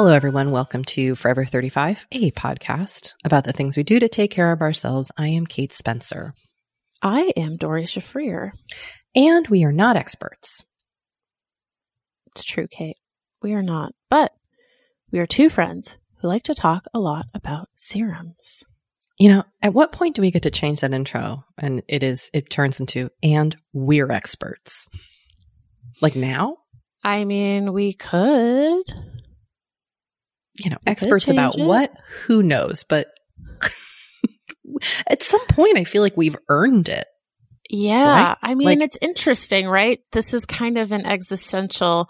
Hello, everyone. Welcome to Forever 35, a podcast about the things we do to take care of ourselves. I am Kate Spencer, I am Doree Shafrir. and we are not experts. It's true, Kate. We are not. But we are two friends who like to talk a lot about serums. You know, at what point do we get to change that intro? And it is, it turns into, and we're experts. Like now? I mean, we could. You know, experts about it. what? Who knows? But at some point, I feel like we've earned it. Yeah. Right? I mean, Like- it's interesting, right? This is kind of an existential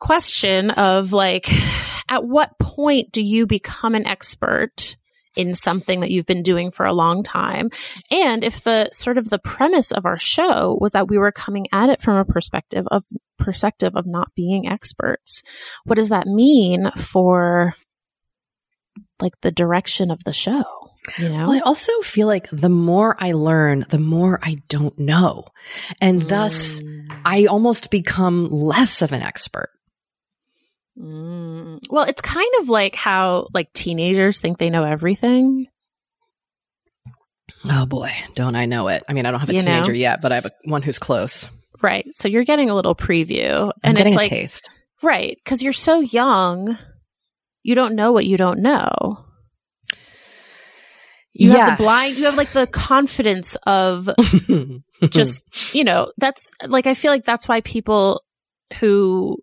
question of like, at what point do you become an expert in something that you've been doing for a long time? And if the sort of the premise of our show was that we were coming at it from a perspective of perspective of not being experts, what does that mean for like the direction of the show? You know? Well, I also feel like the more I learn, the more I don't know. And thus, Mm. I almost become less of an expert. Mm. Well, it's kind of like how like teenagers think they know everything. Oh boy, don't I know it. I mean, I don't have a You know? teenager yet, but I have a, one who's close. Right. So you're getting a little preview I'm and getting it's a like taste. right, cuz you're so young, you don't know what you don't know. You have the blind you have like the confidence of just, you know, that's like I feel like that's why people who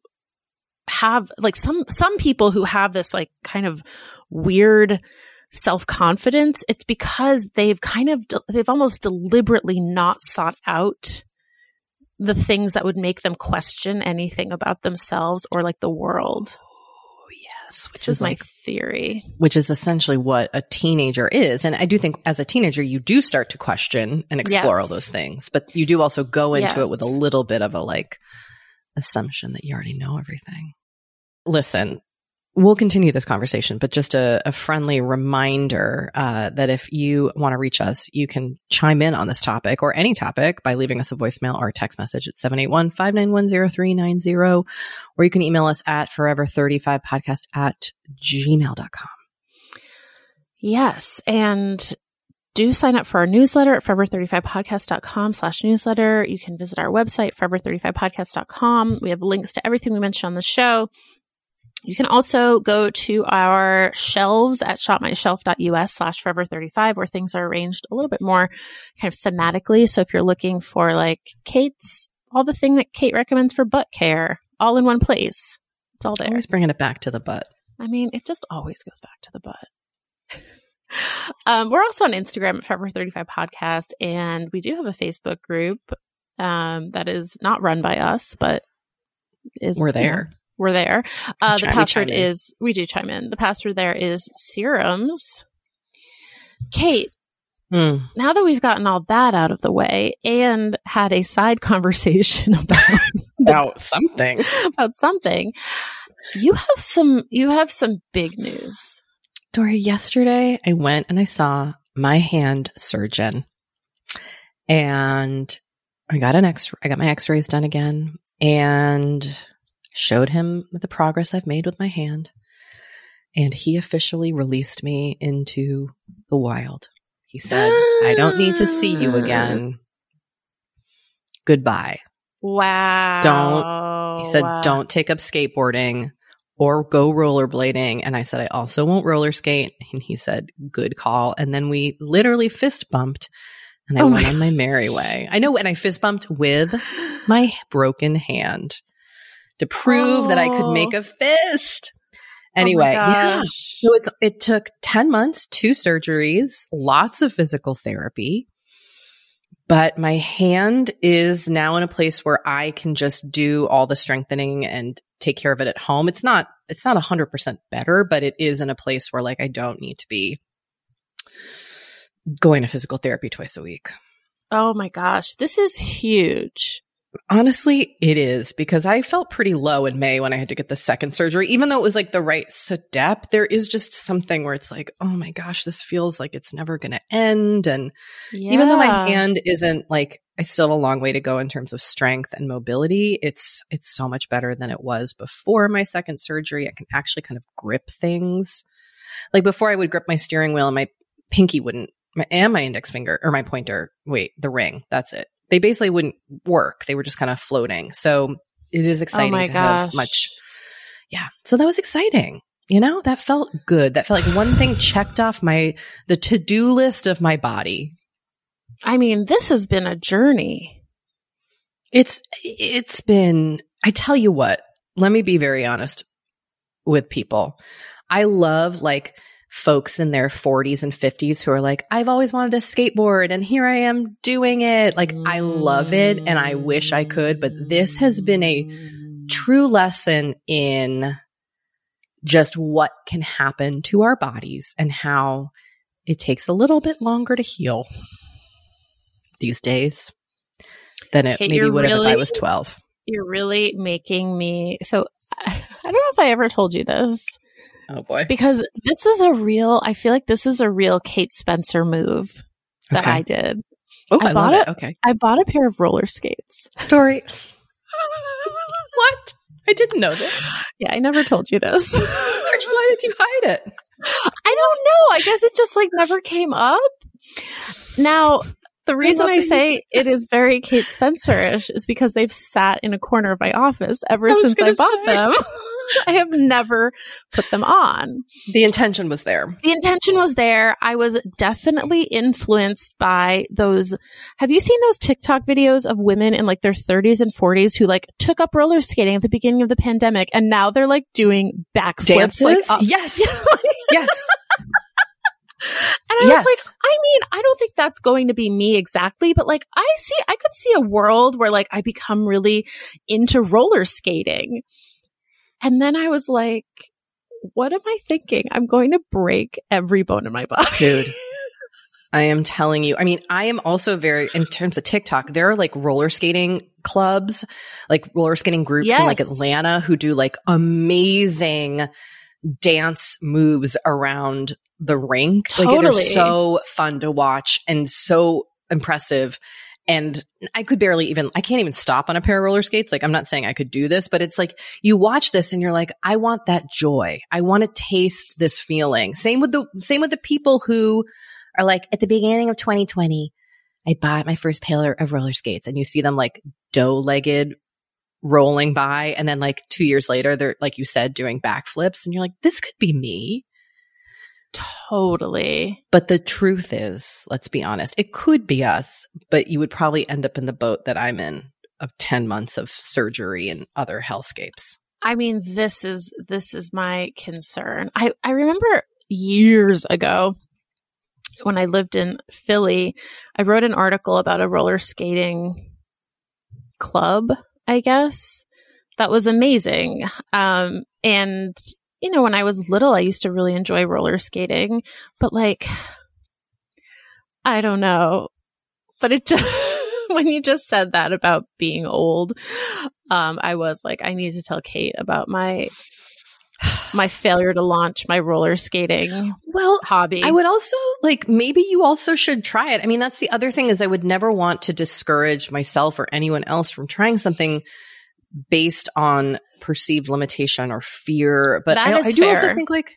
have like some some people who have this like kind of weird self-confidence it's because they've kind of de- they've almost deliberately not sought out the things that would make them question anything about themselves or like the world Oh, Yes, which is, is my like, theory. Which is essentially what a teenager is. And I do think as a teenager, you do start to question and explore yes. all those things, but you do also go into yes. it with a little bit of a like assumption that you already know everything. Listen, We'll continue this conversation, but just a, a friendly reminder uh, that if you want to reach us, you can chime in on this topic or any topic by leaving us a voicemail or a text message at 781 591 0390, or you can email us at forever35podcast at gmail.com. Yes. And do sign up for our newsletter at forever35podcast.com slash newsletter. You can visit our website, forever35podcast.com. We have links to everything we mentioned on the show. You can also go to our shelves at shopmyshelf.us slash forever35 where things are arranged a little bit more kind of thematically. So if you're looking for like Kate's, all the thing that Kate recommends for butt care, all in one place. It's all there. Always bringing it back to the butt. I mean, it just always goes back to the butt. Um, we're also on Instagram at Forever35 Podcast, and we do have a Facebook group um, that is not run by us, but is we're there. We're there. Uh, the password is, we do chime in. The password there is serums. Kate, mm. now that we've gotten all that out of the way and had a side conversation about, about something, about something, you have some, you have some big news. Doree, yesterday I went and I saw my hand surgeon and I got an x I got my x-rays done again and showed him the progress I've made with my hand, and he officially released me into the wild. He said, I don't need to see you again. Goodbye. Wow. Don't, he said, don't take up skateboarding or go rollerblading. And I said, I also won't roller skate. And he said, good call. And then we literally fist bumped and I oh went on my merry way. I know, and I fist bumped with my broken hand to prove oh. that I could make a fist. Oh anyway, oh yeah. So it's it took 10 months, two surgeries, lots of physical therapy. But my hand is now in a place where I can just do all the strengthening and take care of it at home. It's not it's not 100% better, but it is in a place where like I don't need to be going to physical therapy twice a week. Oh my gosh, this is huge. Honestly, it is because I felt pretty low in May when I had to get the second surgery. Even though it was like the right step, there is just something where it's like, oh my gosh, this feels like it's never going to end. And yeah. even though my hand isn't like, I still have a long way to go in terms of strength and mobility. It's it's so much better than it was before my second surgery. I can actually kind of grip things. Like before, I would grip my steering wheel and my pinky wouldn't, my, and my index finger or my pointer. Wait, the ring. That's it they basically wouldn't work. They were just kind of floating. So it is oh exciting oh to gosh. have much. Yeah. So that was exciting. You know, that felt good. That felt like one thing checked off my, the to do list of my body. I mean, this has been a journey. It's, it's been, I tell you what, let me be very honest with people. I love like folks in their 40s and 50s who are like, I've always wanted to skateboard and here I am doing it. Like, I love it and I wish I could, but this has been a true lesson in just what can happen to our bodies and how it takes a little bit longer to heal these days than it maybe would really, have if I was 12. You're really making me so I don't know if I ever told you this. Oh boy. Because this is a real, I feel like this is a real Kate Spencer move that okay. I did. Oh, I, I bought it. Okay. I bought a pair of roller skates. Doree. what? I didn't know this. Yeah, I never told you this. Why did you hide it? I don't know. I guess it just like never came up. Now, the reason I, I say it is very Kate Spencer-ish is because they've sat in a corner of my office ever since I bought say. them. I have never put them on. The intention was there. The intention was there. I was definitely influenced by those. Have you seen those TikTok videos of women in like their 30s and 40s who like took up roller skating at the beginning of the pandemic and now they're like doing backflips? Like, up- yes. yes. And I yes. was like, I mean, I don't think that's going to be me exactly, but like I see, I could see a world where like I become really into roller skating. And then I was like, what am I thinking? I'm going to break every bone in my body. Dude. I am telling you. I mean, I am also very, in terms of TikTok, there are like roller skating clubs, like roller skating groups in like Atlanta who do like amazing dance moves around the rink. Like they're so fun to watch and so impressive. And I could barely even, I can't even stop on a pair of roller skates. Like, I'm not saying I could do this, but it's like you watch this and you're like, I want that joy. I want to taste this feeling. Same with the, same with the people who are like, at the beginning of 2020, I bought my first pair of roller skates and you see them like dough legged rolling by. And then like two years later, they're, like you said, doing backflips. And you're like, this could be me. Totally. But the truth is, let's be honest, it could be us, but you would probably end up in the boat that I'm in of 10 months of surgery and other hellscapes. I mean, this is this is my concern. I I remember years ago when I lived in Philly, I wrote an article about a roller skating club, I guess. That was amazing. Um and you know, when I was little, I used to really enjoy roller skating, but like I don't know. But it just when you just said that about being old, um, I was like, I need to tell Kate about my my failure to launch my roller skating Well, hobby. I would also like maybe you also should try it. I mean, that's the other thing is I would never want to discourage myself or anyone else from trying something based on perceived limitation or fear. But I, I do also think like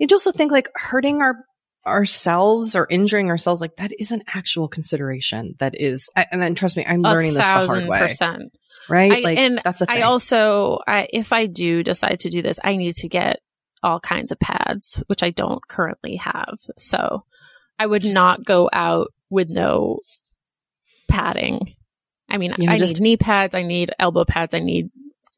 I do also think like hurting our ourselves or injuring ourselves like that is an actual consideration. That is, and then trust me, I'm learning this the hard way. percent. Right? I- like and that's. I also, I, if I do decide to do this, I need to get all kinds of pads, which I don't currently have. So I would not go out with no padding. I mean, You know, I just- need knee pads, I need elbow pads, I need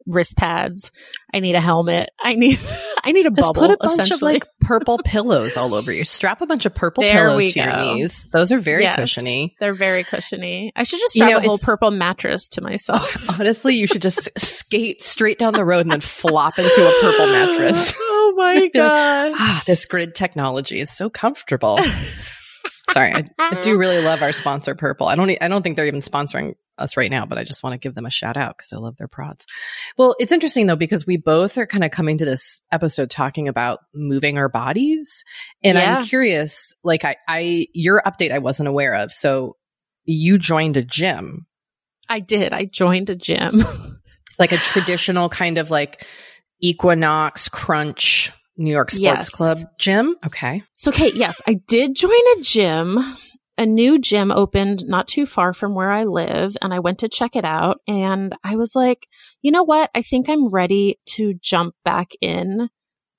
wrist pads, I need a helmet, I need, I need a Just bubble. put a bunch of like purple pillows all over you. Strap a bunch of purple There pillows to your knees. Those are very Yes. cushiony. They're very cushiony. I should just You strap know, a whole purple mattress to myself. Honestly, you should just skate straight down the road and then flop into a purple mattress. oh my god. ah, this grid technology is so comfortable. Sorry, I, I do really love our sponsor, Purple. I don't. I don't think they're even sponsoring us right now, but I just want to give them a shout out because I love their prods. Well, it's interesting though because we both are kind of coming to this episode talking about moving our bodies, and Yeah. I'm curious. Like, I, I, your update I wasn't aware of. So you joined a gym, I did. I joined a gym. like a traditional kind of like Equinox Crunch New York Sports Yes. Club gym. Okay. So, Kate, yes, I did join a gym. A new gym opened not too far from where I live, and I went to check it out. And I was like, you know what? I think I'm ready to jump back in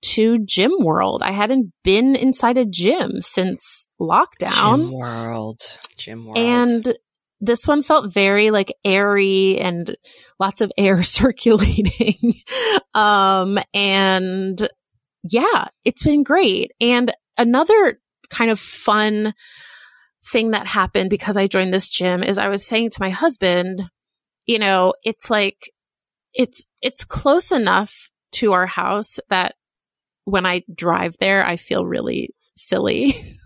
to gym world. I hadn't been inside a gym since lockdown. Gym World. Gym World. And this one felt very like airy and lots of air circulating. um, and yeah, it's been great. And another kind of fun thing that happened because I joined this gym is I was saying to my husband, you know, it's like, it's, it's close enough to our house that when I drive there, I feel really silly.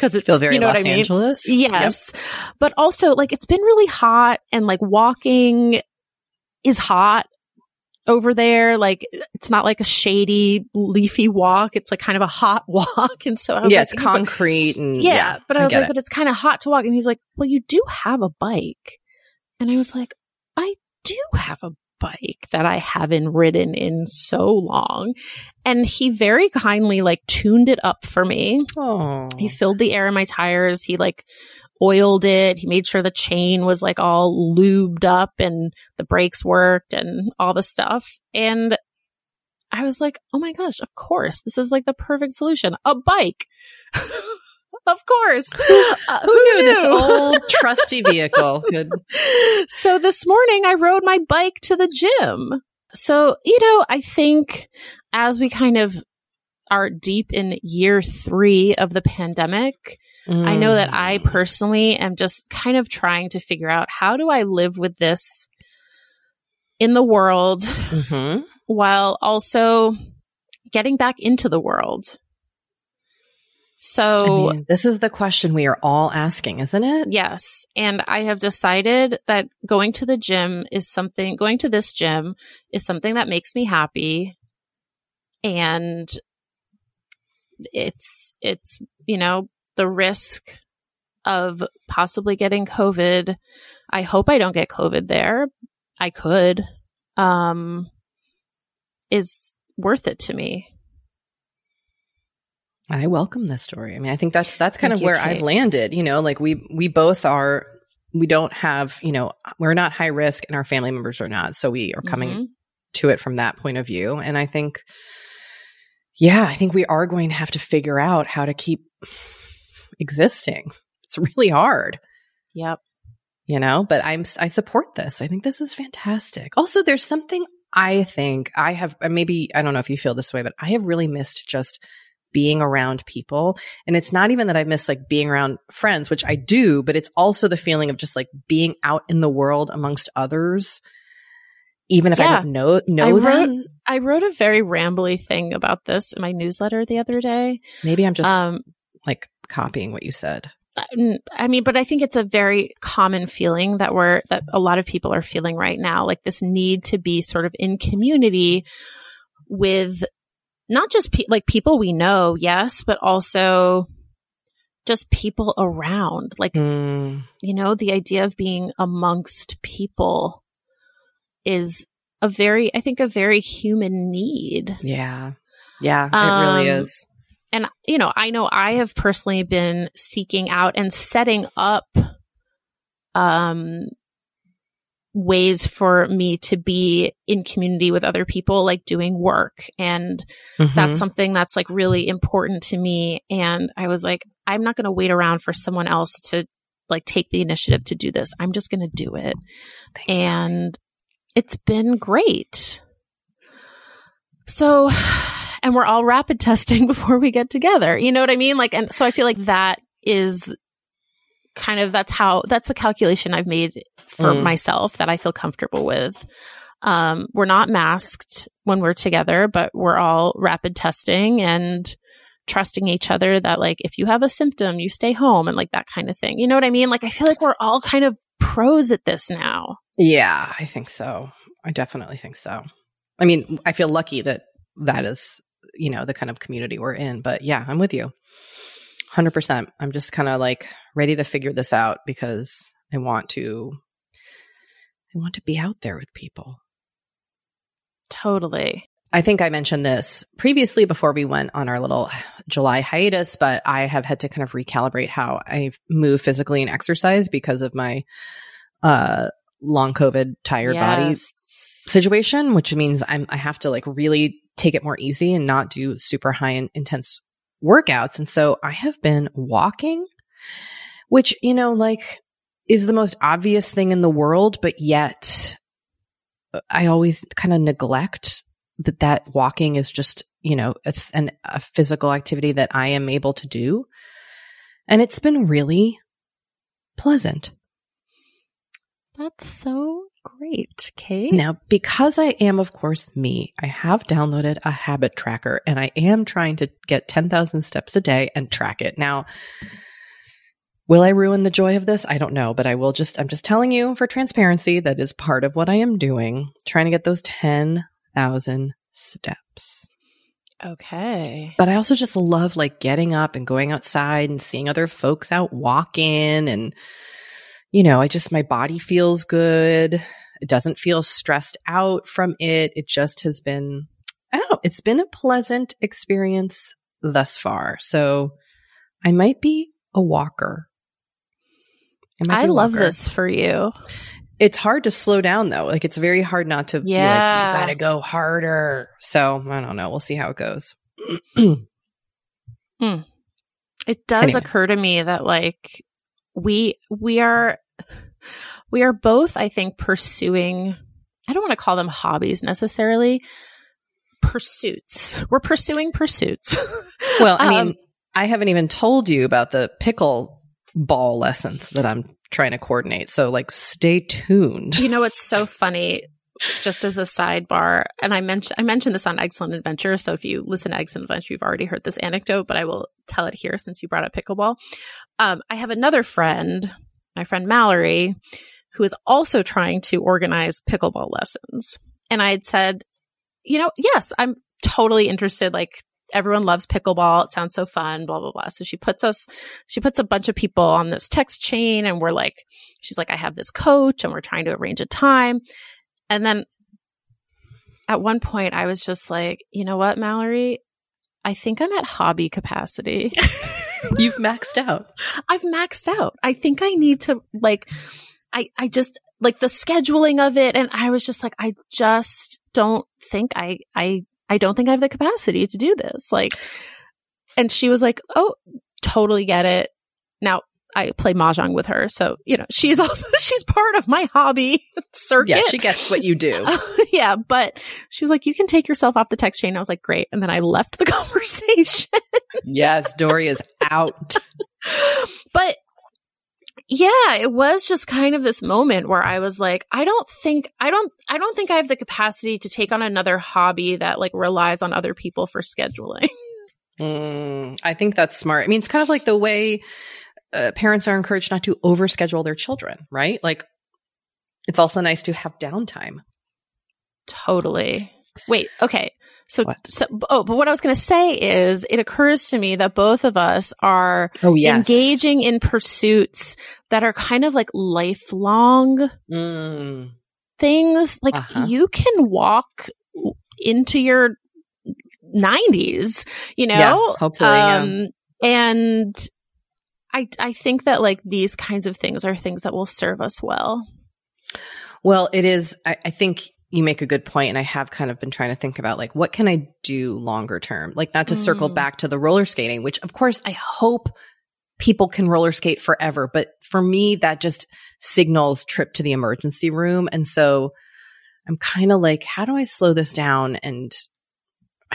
Cause it feel very you know Los I mean? Angeles. Yep. Yes. But also like it's been really hot and like walking is hot over there. Like it's not like a shady, leafy walk. It's like kind of a hot walk. And so I was Yeah, like, it's "Yeah, but- concrete and yeah, but I was like, it. but it's kind of hot to walk. And he's like, well, you do have a bike. And I was like, I do have a bike that I haven't ridden in so long. And he very kindly like tuned it up for me. Oh, He filled the air in my tires. He like oiled it. He made sure the chain was like all lubed up and the brakes worked and all the stuff. And I was like, oh my gosh, of course. This is like the perfect solution. A bike. of course. Uh, who knew this old trusty vehicle could? so this morning I rode my bike to the gym. So, you know, I think as we kind of are deep in year three of the pandemic, I know that I Mm. personally am just kind of trying to figure out how do I live with this in the world Mhm. while also getting back into the world. So I mean, this is the question we are all asking, isn't it? Yes. And I have decided that going to the gym is something, going to this gym is something that makes me happy. And it's, it's, you know, the risk of possibly getting COVID. I hope I don't get COVID there. I could, um, is worth it to me. I welcome this story. I mean, I think that's that's kind Thank of you, where Kate. I've landed. You know, like we we both are. We don't have, you know, we're not high risk, and our family members are not. So we are coming Mhm. to it from that point of view. And I think, yeah, I think we are going to have to figure out how to keep existing. It's really hard, Yep. you know. But I'm I support this. I think this is fantastic. Also, there's something I think I have. uh, Maybe I don't know if you feel this way, but I have really missed just being around people. And it's not even that I miss like being around friends, which I do, but it's also the feeling of just like being out in the world amongst others. Even if I Yeah. don't know know I wrote- them, I wrote a very rambly thing about this in my newsletter the other day. maybe I'm just um, like copying what you said. I- I mean, but I think it's a very common feeling that we're, that a lot of people are feeling right now, like this need to be sort of in community with not just pe- like people we know, yes, but also just people around. Like, Mm, you know, the idea of being amongst people is a very, I think, a very human need. yeah. Yeah, it really Um, is. and you know i know i have personally been seeking out and setting up um ways for me to be in community with other people like doing work and Mhm. that's something that's like really important to me and i was like i'm not going to wait around for someone else to like take the initiative to do this i'm just going to do it Thank and it's been great. So, and we're all rapid testing before we get together. You know what I mean? Like, and so I feel like that is kind of that's how that's the calculation I've made for Mm. myself that I feel comfortable with. Um, we're not masked when we're together, but we're all rapid testing and trusting each other that like if you have a symptom, you stay home and like that kind of thing. You know what I mean? Like I feel like we're all kind of pros at this now. Yeah, I think so. I definitely think so. I mean, I feel lucky that that is, you know, the kind of community we're in. But yeah, I'm with you. 100%. I'm just kind of like ready to figure this out because I want to I want to be out there with people. Totally. I think I mentioned this previously before we went on our little July hiatus, but I have had to kind of recalibrate how I move physically and exercise because of my uh long COVID tired Yes. situation, which means I'm I have to like really take it more easy and not do super high and intense workouts. And so I have been walking, which, you know, like is the most obvious thing in the world, but yet uh, I always kind of neglect that that walking is just, you know, a, th- an, a physical activity that I am able to do. And it's been really pleasant. That's so great, Kate. Now, because I am, of course, me, I have downloaded a habit tracker and I am trying to get 10,000 steps a day and track it. Now, will I ruin the joy of this? I don't know, but I will just, I'm just telling you for transparency that is part of what I am doing, trying to get those 10,000 steps. Okay. But I also just love like getting up and going outside and seeing other folks out walking. And, you know, I just, my body feels good. It doesn't feel stressed out from it. It just has been, I don't know, it's been a pleasant experience thus far. So I might be a walker. I love walker. this for you. It's hard to slow down though. Like it's very hard not to be like, Yeah. you gotta go harder. So I don't know. We'll see how it goes. Hmm. It does Anyway. occur to me that like we we are we are both I think pursuing I don't want to call them hobbies necessarily pursuits. We're pursuing pursuits. Well, I mean, Um, I haven't even told you about the pickle ball lessons that I'm trying to coordinate. So, like, stay tuned. you know it's so funny just as a sidebar, and I mentioned I mentioned this on Excellent Adventure. So if you listen to Excellent Adventure, you've already heard this anecdote, but I will tell it here since you brought up pickleball. Um, I have another friend, my friend Mallory, who is also trying to organize pickleball lessons. And I had said, you know, yes, I'm totally interested. Like everyone loves pickleball. It sounds so fun, blah, blah, blah. So she puts us, she puts a bunch of people on this text chain and we're like, she's like, I have this coach and we're trying to arrange a time. And then at one point I was just like, you know what, Mallory? I think I'm at hobby capacity. You've maxed out. I've maxed out. I think I need to like, I, I just like the scheduling of it. And I was just like, I just don't think I, I, I don't think I have the capacity to do this. Like, and she was like, Oh, totally get it. Now I play mahjong with her. So, you know, she's also, she's part of my hobby circuit. Yeah, she gets what you do. Uh, yeah. But she was like, you can take yourself off the text chain. I was like, great. And then I left the conversation. yes, Doree is out. but yeah, it was just kind of this moment where I was like, I don't think, I don't, I don't think I have the capacity to take on another hobby that like relies on other people for scheduling. Mm, I think that's smart. I mean, it's kind of like the way uh, parents are encouraged not to overschedule their children, right? Like, it's also nice to have downtime. Totally. Wait, okay. So, so, oh, but what I was going to say is it occurs to me that both of us are oh, yes. engaging in pursuits that are kind of like lifelong mm. things. Like uh-huh. you can walk into your 90s, you know? Yeah, hopefully. Um, yeah. And I, I think that like these kinds of things are things that will serve us well. Well, it is. I, I think you make a good point and i have kind of been trying to think about like what can i do longer term like not to mm. circle back to the roller skating which of course i hope people can roller skate forever but for me that just signals trip to the emergency room and so i'm kind of like how do i slow this down and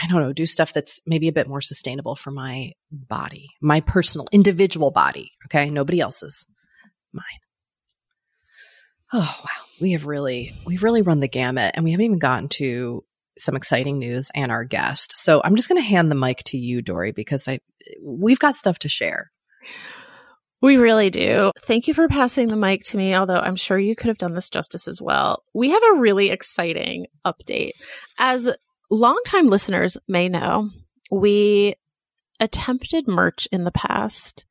i don't know do stuff that's maybe a bit more sustainable for my body my personal individual body okay nobody else's mine oh wow we have really we've really run the gamut and we haven't even gotten to some exciting news and our guest. So I'm just going to hand the mic to you, Doree, because I we've got stuff to share. We really do. Thank you for passing the mic to me, although I'm sure you could have done this justice as well. We have a really exciting update. As longtime listeners may know, we attempted merch in the past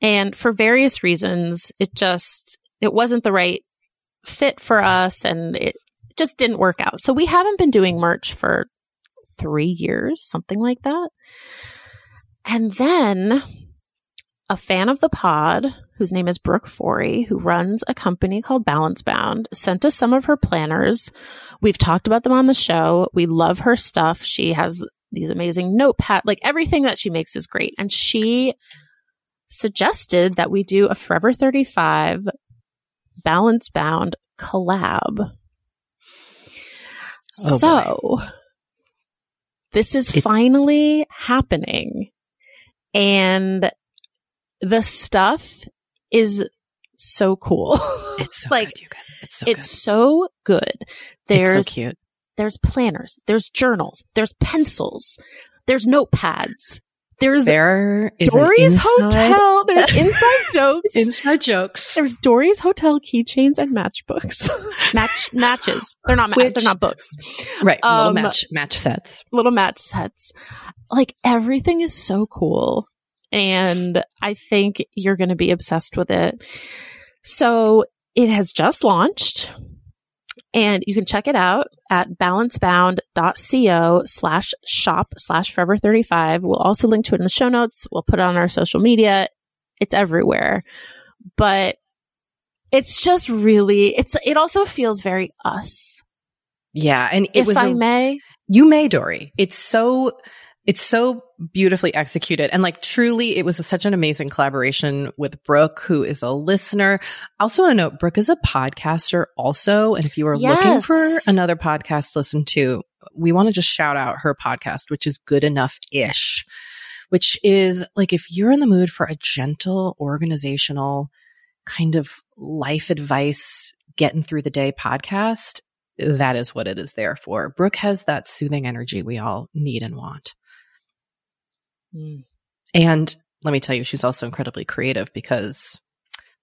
and for various reasons, it just, it wasn't the right fit for us and it just didn't work out. So we haven't been doing merch for three years, something like that. And then a fan of the pod, whose name is Brooke Forey, who runs a company called Balance Bound, sent us some of her planners. We've talked about them on the show. We love her stuff. She has these amazing notepad, like everything that she makes is great. And she suggested that we do a Forever 35 balance bound collab. Oh, so boy. this is it's- finally happening. And the stuff is so cool. It's so like, good. It's so it's good. so good. There's it's so cute. There's planners, there's journals, there's pencils, there's notepads, there's there Doree's Hotel. There's inside jokes. inside jokes. There's Doree's Hotel keychains and matchbooks. Match matches. They're not match. They're not books. Right. Um, little match match sets. Little match sets. Like everything is so cool, and I think you're going to be obsessed with it. So it has just launched. And you can check it out at balancebound.co slash shop slash forever 35. We'll also link to it in the show notes. We'll put it on our social media. It's everywhere. But it's just really, it's, it also feels very us. Yeah. And it if was, I a, may, you may, Doree. It's so, it's so beautifully executed. And like truly, it was a, such an amazing collaboration with Brooke, who is a listener. I also want to note Brooke is a podcaster also. And if you are yes. looking for another podcast to listen to, we want to just shout out her podcast, which is good enough ish, which is like if you're in the mood for a gentle organizational kind of life advice, getting through the day podcast, that is what it is there for. Brooke has that soothing energy we all need and want. Mm. And let me tell you, she's also incredibly creative because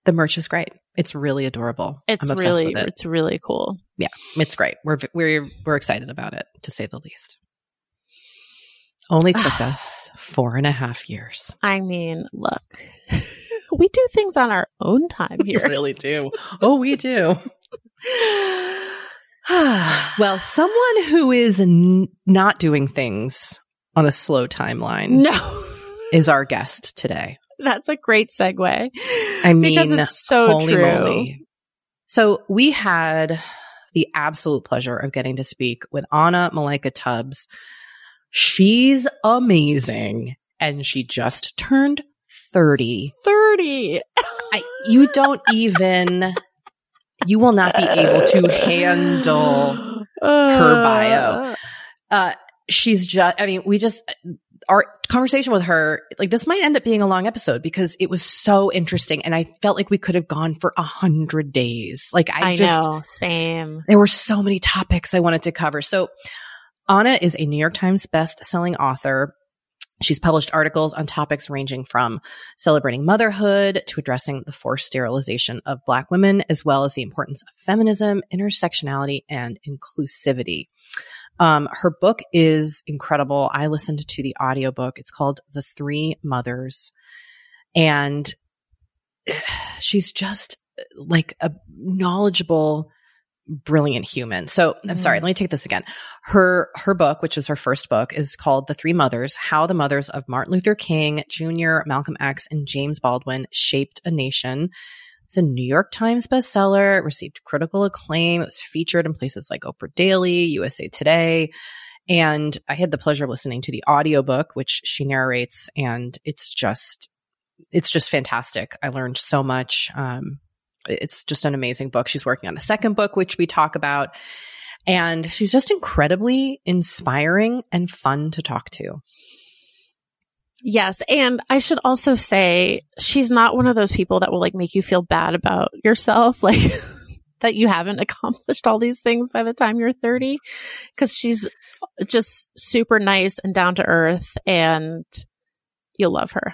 the merch is great. It's really adorable. It's I'm obsessed really with it. it's really cool. Yeah, it's great. We're we're we're excited about it, to say the least. Only took us four and a half years. I mean, look, we do things on our own time We here. really do. Oh, we do. well, someone who is n- not doing things on a slow timeline no, is our guest today. that's a great segue. I mean, because it's so holy true. moly. So we had the absolute pleasure of getting to speak with Anna Malaika Tubbs. She's amazing. And she just turned 30. Thirty. I, you don't even, you will not be able to handle her bio. uh she's just i mean we just our conversation with her like this might end up being a long episode because it was so interesting and i felt like we could have gone for a hundred days like i, I, just know. Same. there were so many topics i wanted to cover so anna is a new york times best-selling author She's published articles on topics ranging from celebrating motherhood to addressing the forced sterilization of Black women, as well as the importance of feminism, intersectionality, and inclusivity. Um, her book is incredible. I listened to the audiobook. It's called The Three Mothers. And she's just like a knowledgeable, brilliant human. So I'm sorry, Mm. let me take this again. Her her book, which is her first book, is called The Three Mothers: How the Mothers of Martin Luther King Jr., Malcolm X, and James Baldwin Shaped a Nation. It's a New York Times bestseller, received critical acclaim. It was featured in places like Oprah Daily, USA Today. And I had the pleasure of listening to the audiobook, which she narrates, and it's just it's just fantastic. I learned so much. Um, it's just an amazing book. She's working on a second book, which we talk about. And she's just incredibly inspiring and fun to talk to. Yes. And I should also say she's not one of those people that will like make you feel bad about yourself, like that you haven't accomplished all these things by the time you're 30. Cause she's just super nice and down to earth and you'll love her.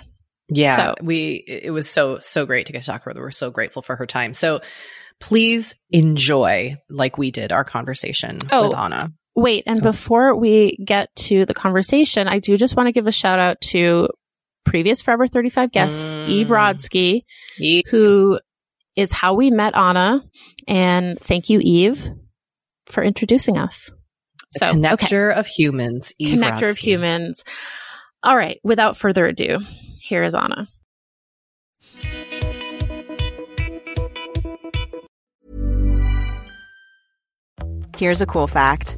Yeah, So- we it was so so great to get to talk to her. We're so grateful for her time. So please enjoy, like we did, our conversation Oh. with Anna. Wait, and So- before we get to the conversation, I do just want to give a shout out to previous Forever 35 guest, Mm. Eve Rodsky, Ye- who is how we met Anna. And thank you, Eve, for introducing us. the connector of humans, Eve connector of humans. All right, without further ado, here is Anna. Here's a cool fact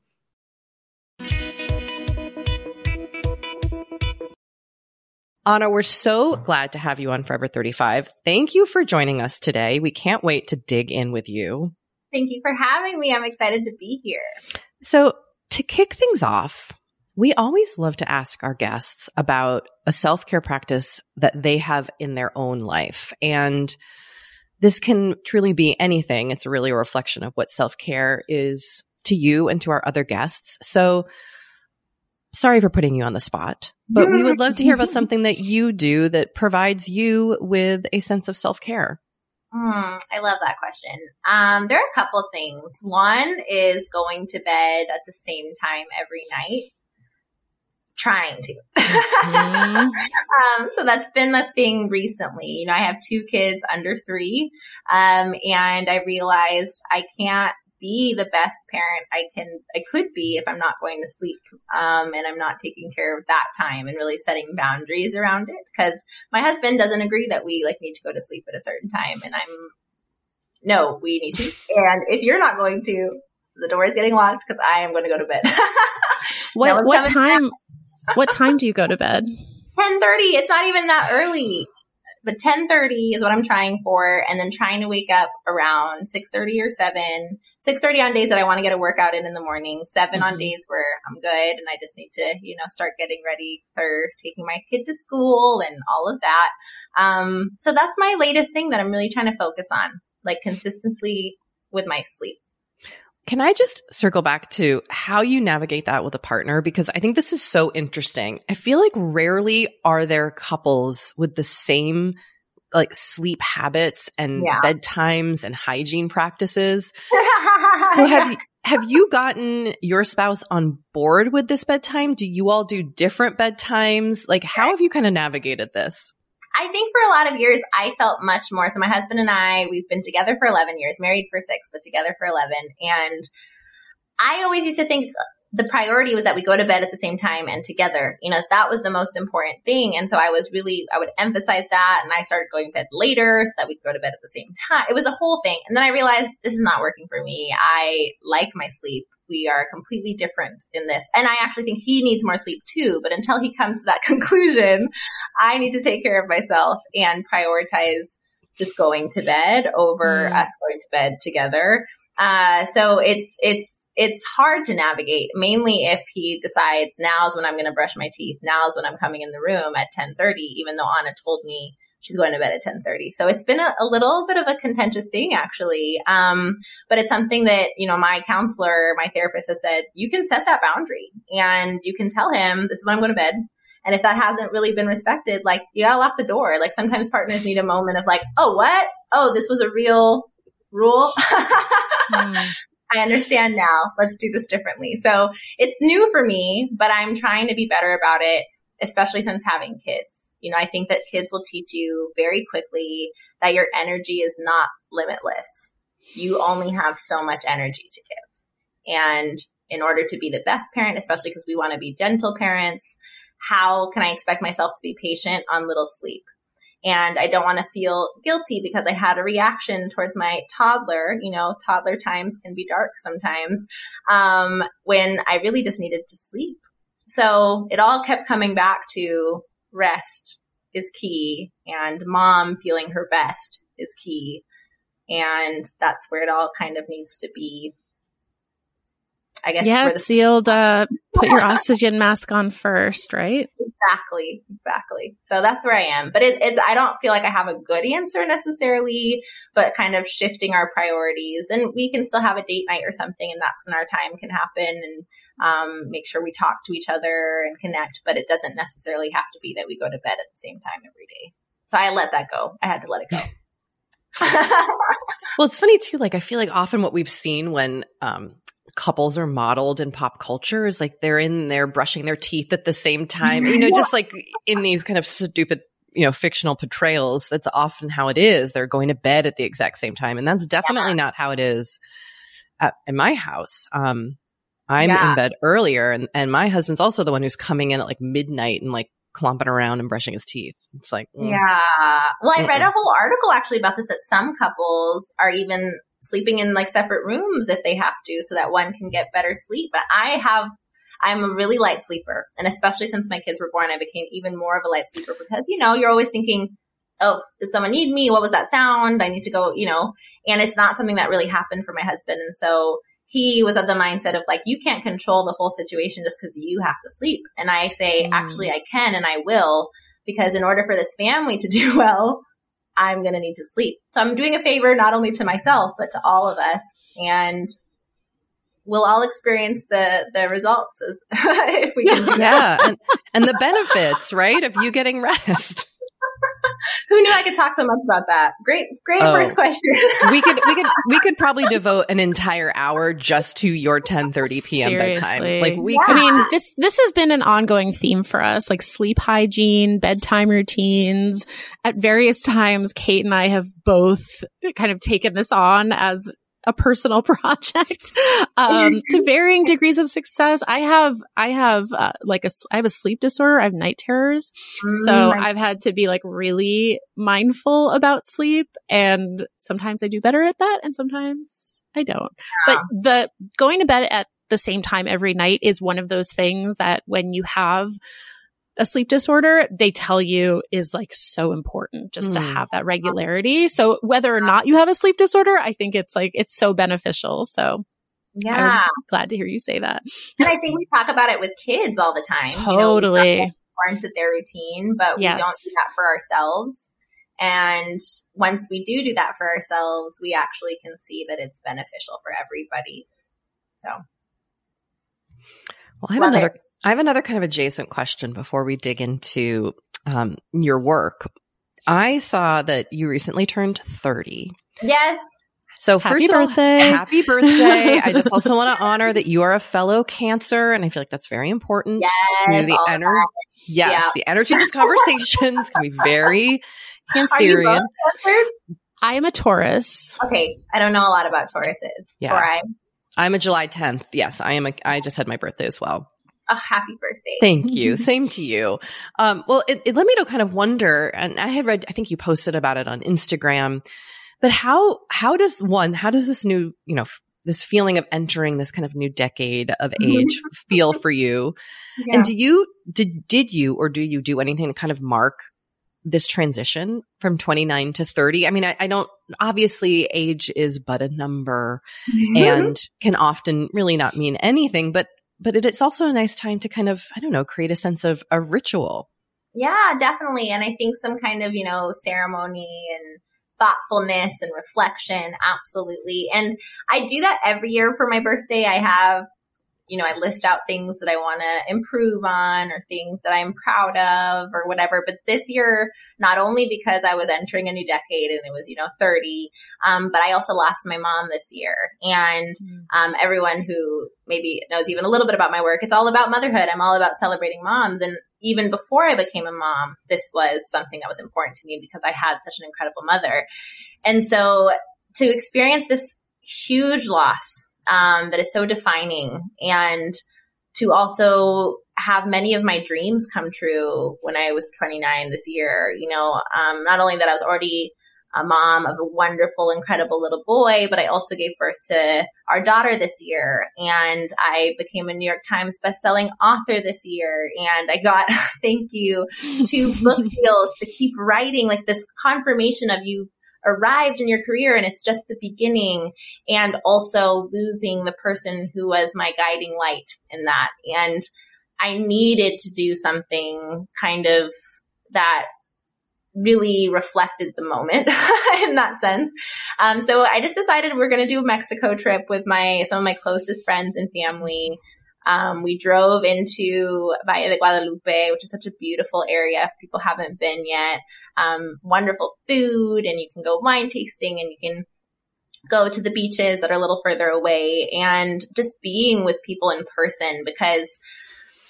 Anna, we're so glad to have you on Forever 35. Thank you for joining us today. We can't wait to dig in with you. Thank you for having me. I'm excited to be here. So, to kick things off, we always love to ask our guests about a self care practice that they have in their own life. And this can truly be anything. It's really a reflection of what self care is to you and to our other guests. So, sorry for putting you on the spot, but we would love to hear about something that you do that provides you with a sense of self care. Mm, I love that question. Um, there are a couple things. One is going to bed at the same time every night. Trying to. Mm-hmm. um, so that's been the thing recently. You know, I have two kids under three, um, and I realized I can't be the best parent I can I could be if I'm not going to sleep um, and I'm not taking care of that time and really setting boundaries around it because my husband doesn't agree that we like need to go to sleep at a certain time and I'm no we need to and if you're not going to the door is getting locked because I am going to go to bed. what what time what time do you go to bed? 10:30. It's not even that early but 10:30 is what I'm trying for and then trying to wake up around 6:30 or 7 6:30 on days that I want to get a workout in in the morning 7 mm-hmm. on days where I'm good and I just need to you know start getting ready for taking my kid to school and all of that um, so that's my latest thing that I'm really trying to focus on like consistency with my sleep can I just circle back to how you navigate that with a partner? Because I think this is so interesting. I feel like rarely are there couples with the same like sleep habits and yeah. bedtimes and hygiene practices. so have you, have you gotten your spouse on board with this bedtime? Do you all do different bedtimes? Like how have you kind of navigated this? I think for a lot of years, I felt much more. So my husband and I, we've been together for 11 years, married for six, but together for 11. And I always used to think the priority was that we go to bed at the same time and together. You know, that was the most important thing. And so I was really, I would emphasize that. And I started going to bed later so that we could go to bed at the same time. It was a whole thing. And then I realized this is not working for me. I like my sleep we are completely different in this. And I actually think he needs more sleep too. But until he comes to that conclusion, I need to take care of myself and prioritize just going to bed over mm. us going to bed together. Uh, so it's it's it's hard to navigate, mainly if he decides now's when I'm going to brush my teeth, now's when I'm coming in the room at 10:30, even though Anna told me she's going to bed at 10:30. So it's been a, a, little bit of a contentious thing actually. Um, but it's something that, you know, my counselor, my therapist has said, you can set that boundary and you can tell him this is when I'm going to bed. And if that hasn't really been respected, like you gotta lock the door. Like sometimes partners need a moment of like, oh, what? Oh, this was a real rule. mm. I understand now. Let's do this differently. So it's new for me, but I'm trying to be better about it, especially since having kids. You know, I think that kids will teach you very quickly that your energy is not limitless. You only have so much energy to give. And in order to be the best parent, especially because we want to be gentle parents, how can I expect myself to be patient on little sleep? And I don't want to feel guilty because I had a reaction towards my toddler. You know, toddler times can be dark sometimes um, when I really just needed to sleep. So it all kept coming back to rest is key and mom feeling her best is key. And that's where it all kind of needs to be. I guess. Yeah, it's the old uh, put your oxygen mask on first, right? Exactly, exactly. So that's where I am. But it, it's I don't feel like I have a good answer necessarily, but kind of shifting our priorities, and we can still have a date night or something, and that's when our time can happen, and um, make sure we talk to each other and connect. But it doesn't necessarily have to be that we go to bed at the same time every day. So I let that go. I had to let it go. well, it's funny too. Like I feel like often what we've seen when um, couples are modeled in pop culture is like they're in there brushing their teeth at the same time. You know, just like in these kind of stupid, you know, fictional portrayals, that's often how it is. They're going to bed at the exact same time. And that's definitely yeah. not how it is at, in my house. Um, I'm yeah. in bed earlier and, and my husband's also the one who's coming in at like midnight and like clomping around and brushing his teeth. It's like, mm. yeah. Well, I read a whole article actually about this that some couples are even sleeping in like separate rooms if they have to so that one can get better sleep. But I have I'm a really light sleeper. And especially since my kids were born, I became even more of a light sleeper because, you know, you're always thinking, oh, does someone need me? What was that sound? I need to go, you know, and it's not something that really happened for my husband. And so he was of the mindset of like, you can't control the whole situation just because you have to sleep. And I say, mm. actually, I can and I will because in order for this family to do well, I'm going to need to sleep. So I'm doing a favor not only to myself, but to all of us. And we'll all experience the the results as, if we can. yeah, and, and the benefits, right, of you getting rest. Who knew I could talk so much about that? Great, great oh, first question. we could, we could, we could probably devote an entire hour just to your 10:30 p.m. Seriously. bedtime. Like we, yeah. could, I mean, this this has been an ongoing theme for us, like sleep hygiene, bedtime routines. At various times, Kate and I have both kind of taken this on as a personal project um, to varying degrees of success. I have I have uh, like a I have a sleep disorder. I have night terrors, mm-hmm. so mm, I've had to be like really mindful about sleep, and sometimes I do better at that, and sometimes I don't. Yeah. But the going to bed at the same time every night is one of those things that when you have a sleep disorder, they tell you is like so important just mm. to have that regularity. So whether or not you have a sleep disorder, I think it's like, it's so beneficial. So yeah. Glad to hear you say that. And I think we talk about it with kids all the time. Totally. You know, important to their routine, but yes. we don't do that for ourselves. And once we do do that for ourselves, we actually can see that it's beneficial for everybody. So. Well, I have Love another it. I have another kind of adjacent question before we dig into um, your work. I saw that you recently turned 30. Yes. So happy first birthday. of all, happy birthday. I just also want to honor that you are a fellow cancer. And I feel like that's very important. Yes. The energy. Yes. Yeah. The energy of this conversation can be very cancerian. I am a Taurus. Okay. I don't know a lot about Tauruses. Yeah. Tauri. I'm a July 10th. Yes. I am a, I just had my birthday as well a happy birthday. Thank you. Same to you. Um, well, it, it led me to kind of wonder, and I had read, I think you posted about it on Instagram, but how, how does one, how does this new, you know, this feeling of entering this kind of new decade of age feel for you? Yeah. And do you, did, did you, or do you do anything to kind of mark this transition from 29 to 30? I mean, I, I don't, obviously age is but a number and can often really not mean anything, but but it, it's also a nice time to kind of, I don't know, create a sense of a ritual. Yeah, definitely. And I think some kind of, you know, ceremony and thoughtfulness and reflection. Absolutely. And I do that every year for my birthday. I have you know, I list out things that I want to improve on or things that I'm proud of or whatever. But this year, not only because I was entering a new decade and it was, you know, 30, um, but I also lost my mom this year. And mm. um, everyone who maybe knows even a little bit about my work, it's all about motherhood. I'm all about celebrating moms. And even before I became a mom, this was something that was important to me because I had such an incredible mother. And so to experience this huge loss um, that is so defining and to also have many of my dreams come true when I was 29 this year. You know, um, not only that I was already a mom of a wonderful, incredible little boy, but I also gave birth to our daughter this year. And I became a New York Times bestselling author this year. And I got, thank you, two book deals to keep writing, like this confirmation of you arrived in your career and it's just the beginning and also losing the person who was my guiding light in that. And I needed to do something kind of that really reflected the moment in that sense. Um, so I just decided we're going to do a Mexico trip with my some of my closest friends and family. Um, we drove into Valle de Guadalupe, which is such a beautiful area if people haven't been yet. Um, wonderful food, and you can go wine tasting, and you can go to the beaches that are a little further away and just being with people in person because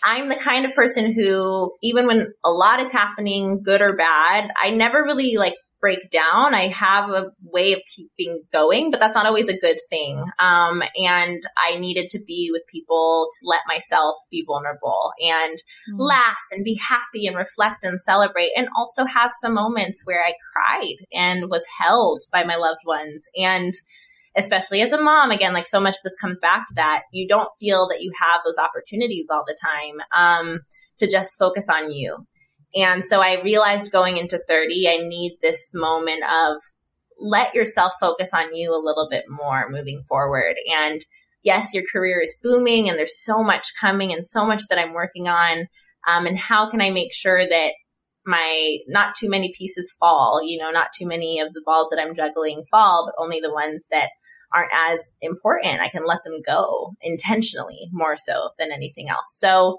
I'm the kind of person who, even when a lot is happening, good or bad, I never really like break down. I have a way of keeping going, but that's not always a good thing. Um, and I needed to be with people to let myself be vulnerable and mm. laugh and be happy and reflect and celebrate and also have some moments where I cried and was held by my loved ones. And especially as a mom, again, like so much of this comes back to that. You don't feel that you have those opportunities all the time um, to just focus on you. And so I realized going into 30, I need this moment of let yourself focus on you a little bit more moving forward. And yes, your career is booming and there's so much coming and so much that I'm working on. Um, and how can I make sure that my not too many pieces fall, you know, not too many of the balls that I'm juggling fall, but only the ones that aren't as important. I can let them go intentionally more so than anything else. So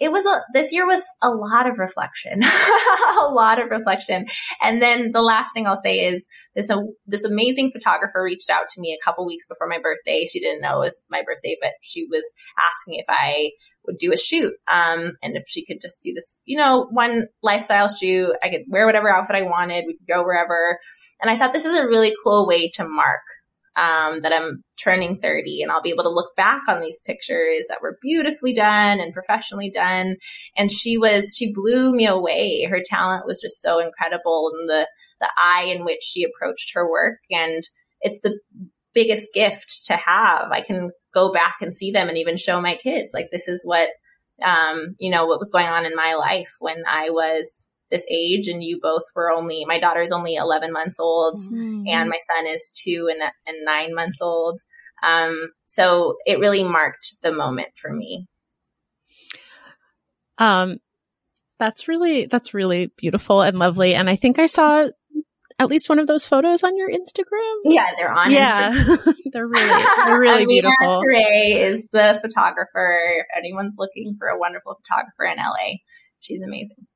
it was a, this year was a lot of reflection, a lot of reflection. And then the last thing I'll say is this, uh, this amazing photographer reached out to me a couple weeks before my birthday. She didn't know it was my birthday, but she was asking if I would do a shoot. Um, and if she could just do this, you know, one lifestyle shoot, I could wear whatever outfit I wanted. We could go wherever. And I thought this is a really cool way to mark um, that I'm turning 30 and I'll be able to look back on these pictures that were beautifully done and professionally done. And she was, she blew me away. Her talent was just so incredible and the, the eye in which she approached her work. And it's the biggest gift to have. I can go back and see them and even show my kids like this is what, um, you know, what was going on in my life when I was this age and you both were only my daughter's only 11 months old mm-hmm. and my son is two and, and nine months old um, so it really marked the moment for me um that's really that's really beautiful and lovely and i think i saw at least one of those photos on your Instagram? Yeah, they're on yeah. Instagram. they're really, they're really beautiful. Trey is the photographer. If anyone's looking for a wonderful photographer in LA, she's amazing.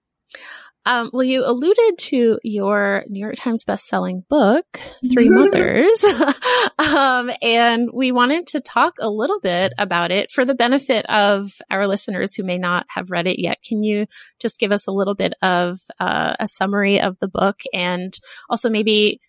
Um, well, you alluded to your New York Times best-selling book, Three Mothers, um, and we wanted to talk a little bit about it for the benefit of our listeners who may not have read it yet. Can you just give us a little bit of uh, a summary of the book, and also maybe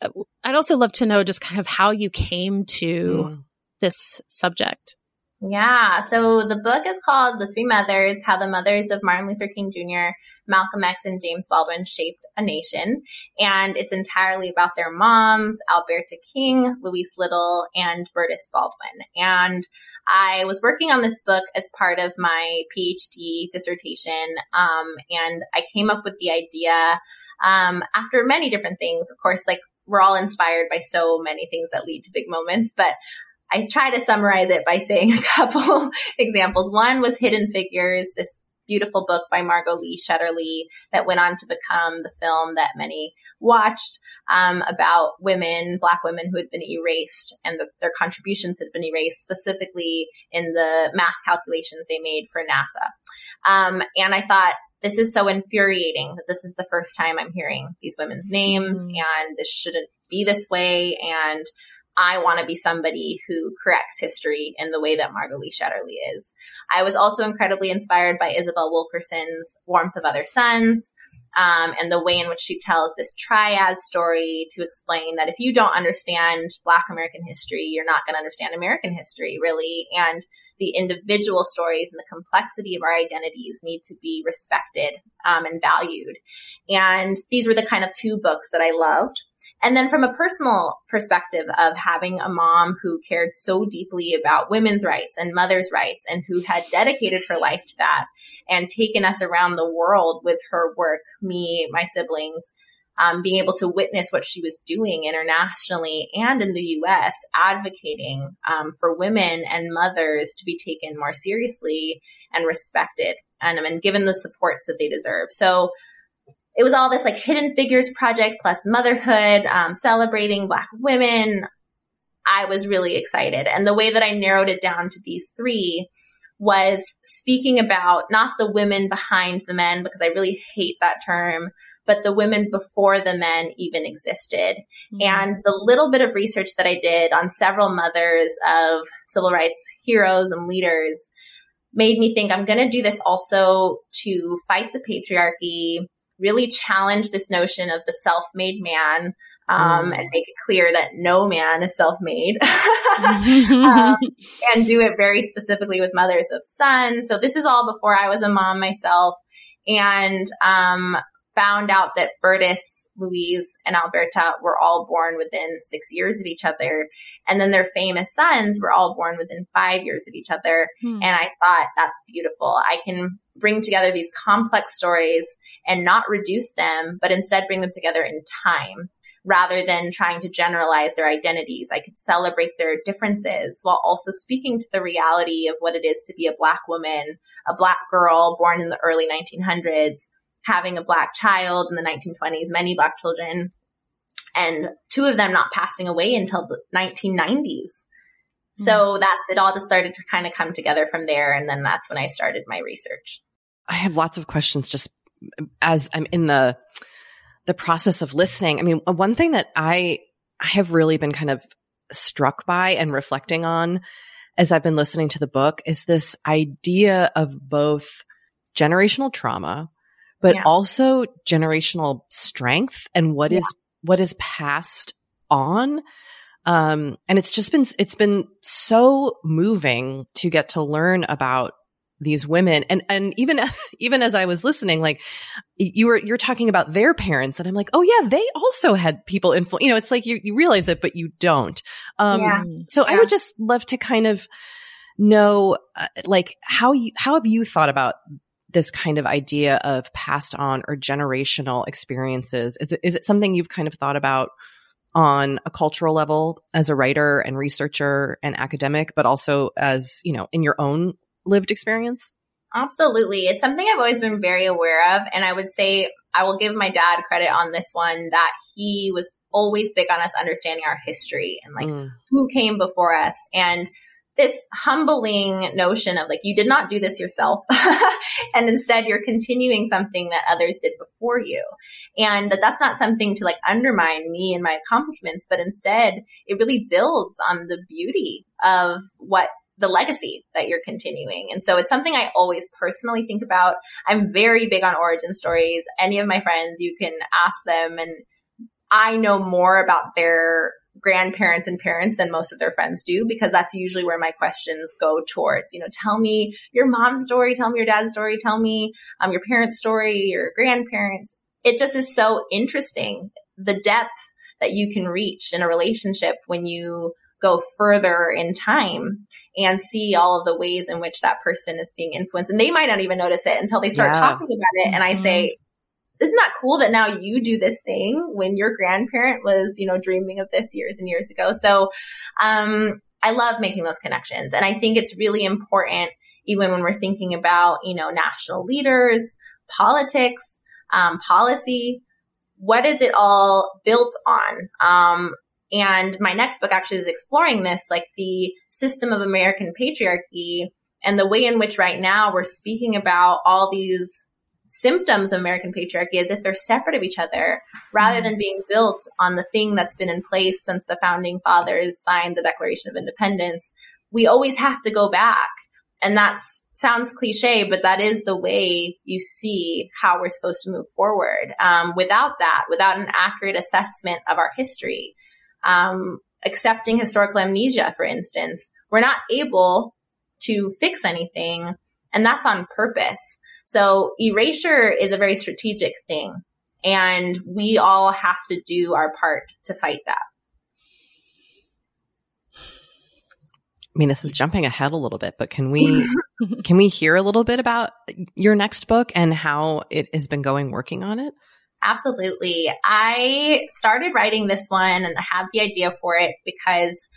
uh, I'd also love to know just kind of how you came to mm. this subject. Yeah. So the book is called The Three Mothers How the Mothers of Martin Luther King Jr., Malcolm X, and James Baldwin Shaped a Nation. And it's entirely about their moms, Alberta King, Louise Little, and Berdis Baldwin. And I was working on this book as part of my PhD dissertation. Um, and I came up with the idea um, after many different things. Of course, like we're all inspired by so many things that lead to big moments, but I try to summarize it by saying a couple examples. One was Hidden Figures, this beautiful book by Margot Lee Shetterly that went on to become the film that many watched um, about women, Black women who had been erased and the, their contributions had been erased, specifically in the math calculations they made for NASA. Um, and I thought, this is so infuriating that this is the first time I'm hearing these women's names mm-hmm. and this shouldn't be this way. And I want to be somebody who corrects history in the way that Margot Lee Shetterly is. I was also incredibly inspired by Isabel Wilkerson's Warmth of Other Suns. Um, and the way in which she tells this triad story to explain that if you don't understand Black American history, you're not going to understand American history, really. And the individual stories and the complexity of our identities need to be respected um, and valued. And these were the kind of two books that I loved. And then from a personal perspective of having a mom who cared so deeply about women's rights and mothers' rights and who had dedicated her life to that and taken us around the world with her work, me, my siblings, um, being able to witness what she was doing internationally and in the US, advocating um, for women and mothers to be taken more seriously and respected and, and given the supports that they deserve. So it was all this like hidden figures project plus motherhood, um, celebrating Black women. I was really excited. And the way that I narrowed it down to these three was speaking about not the women behind the men, because I really hate that term, but the women before the men even existed. Mm-hmm. And the little bit of research that I did on several mothers of civil rights heroes and leaders made me think I'm going to do this also to fight the patriarchy, really challenge this notion of the self made man. Um, mm. and make it clear that no man is self-made um, and do it very specifically with mothers of sons. So this is all before I was a mom myself. And, um, found out that Berdis, Louise, and Alberta were all born within six years of each other. And then their famous sons were all born within five years of each other. Hmm. And I thought that's beautiful. I can bring together these complex stories and not reduce them, but instead bring them together in time rather than trying to generalize their identities. I could celebrate their differences while also speaking to the reality of what it is to be a black woman, a black girl born in the early 1900s having a black child in the 1920s, many black children, and two of them not passing away until the 1990s. So hmm. that's it all just started to kind of come together from there. And then that's when I started my research. I have lots of questions just as I'm in the the process of listening. I mean, one thing that I I have really been kind of struck by and reflecting on as I've been listening to the book is this idea of both generational trauma, but yeah. also generational strength and what yeah. is what is passed on. Um, and it's just been, it's been so moving to get to learn about these women. And, and even, even as I was listening, like you were, you're talking about their parents and I'm like, oh yeah, they also had people influence, you know, it's like you, you realize it, but you don't. Um, yeah. so yeah. I would just love to kind of know, uh, like how you, how have you thought about this kind of idea of passed on or generational experiences? Is it, is it something you've kind of thought about on a cultural level as a writer and researcher and academic, but also as, you know, in your own lived experience? Absolutely. It's something I've always been very aware of. And I would say I will give my dad credit on this one that he was always big on us understanding our history and like mm. who came before us. And this humbling notion of like you did not do this yourself and instead you're continuing something that others did before you and that that's not something to like undermine me and my accomplishments but instead it really builds on the beauty of what the legacy that you're continuing. And so it's something I always personally think about. I'm very big on origin stories. Any of my friends, you can ask them and I know more about their grandparents and parents than most of their friends do because that's usually where my questions go towards. You know, tell me your mom's story, tell me your dad's story, tell me um, your parents' story, your grandparents. It just is so interesting the depth that you can reach in a relationship when you go further in time and see all of the ways in which that person is being influenced. And they might not even notice it until they start yeah. talking about it. And I say, mm-hmm isn't that cool that now you do this thing when your grandparent was, you know, dreaming of this years and years ago? So, um, I love making those connections. And I think it's really important, even when we're thinking about, you know, national leaders, politics, um, policy. What is it all built on? Um, and my next book actually is exploring this, like the system of American patriarchy and the way in which right now we're speaking about all these symptoms of American patriarchy as if they're separate of each other rather mm-hmm. than being built on the thing that's been in place since the founding fathers signed the Declaration of Independence. We always have to go back. And that sounds cliche, but that is the way you see how we're supposed to move forward. Um, without that, without an accurate assessment of our history, um, accepting historical amnesia, for instance, we're not able to fix anything. And that's on purpose. So erasure is a very strategic thing. And we all have to do our part to fight that. I mean, this is jumping ahead a little bit, but can we can we hear a little bit about your next book and how it has been going working on it? Absolutely. I started writing this one and I had the idea for it because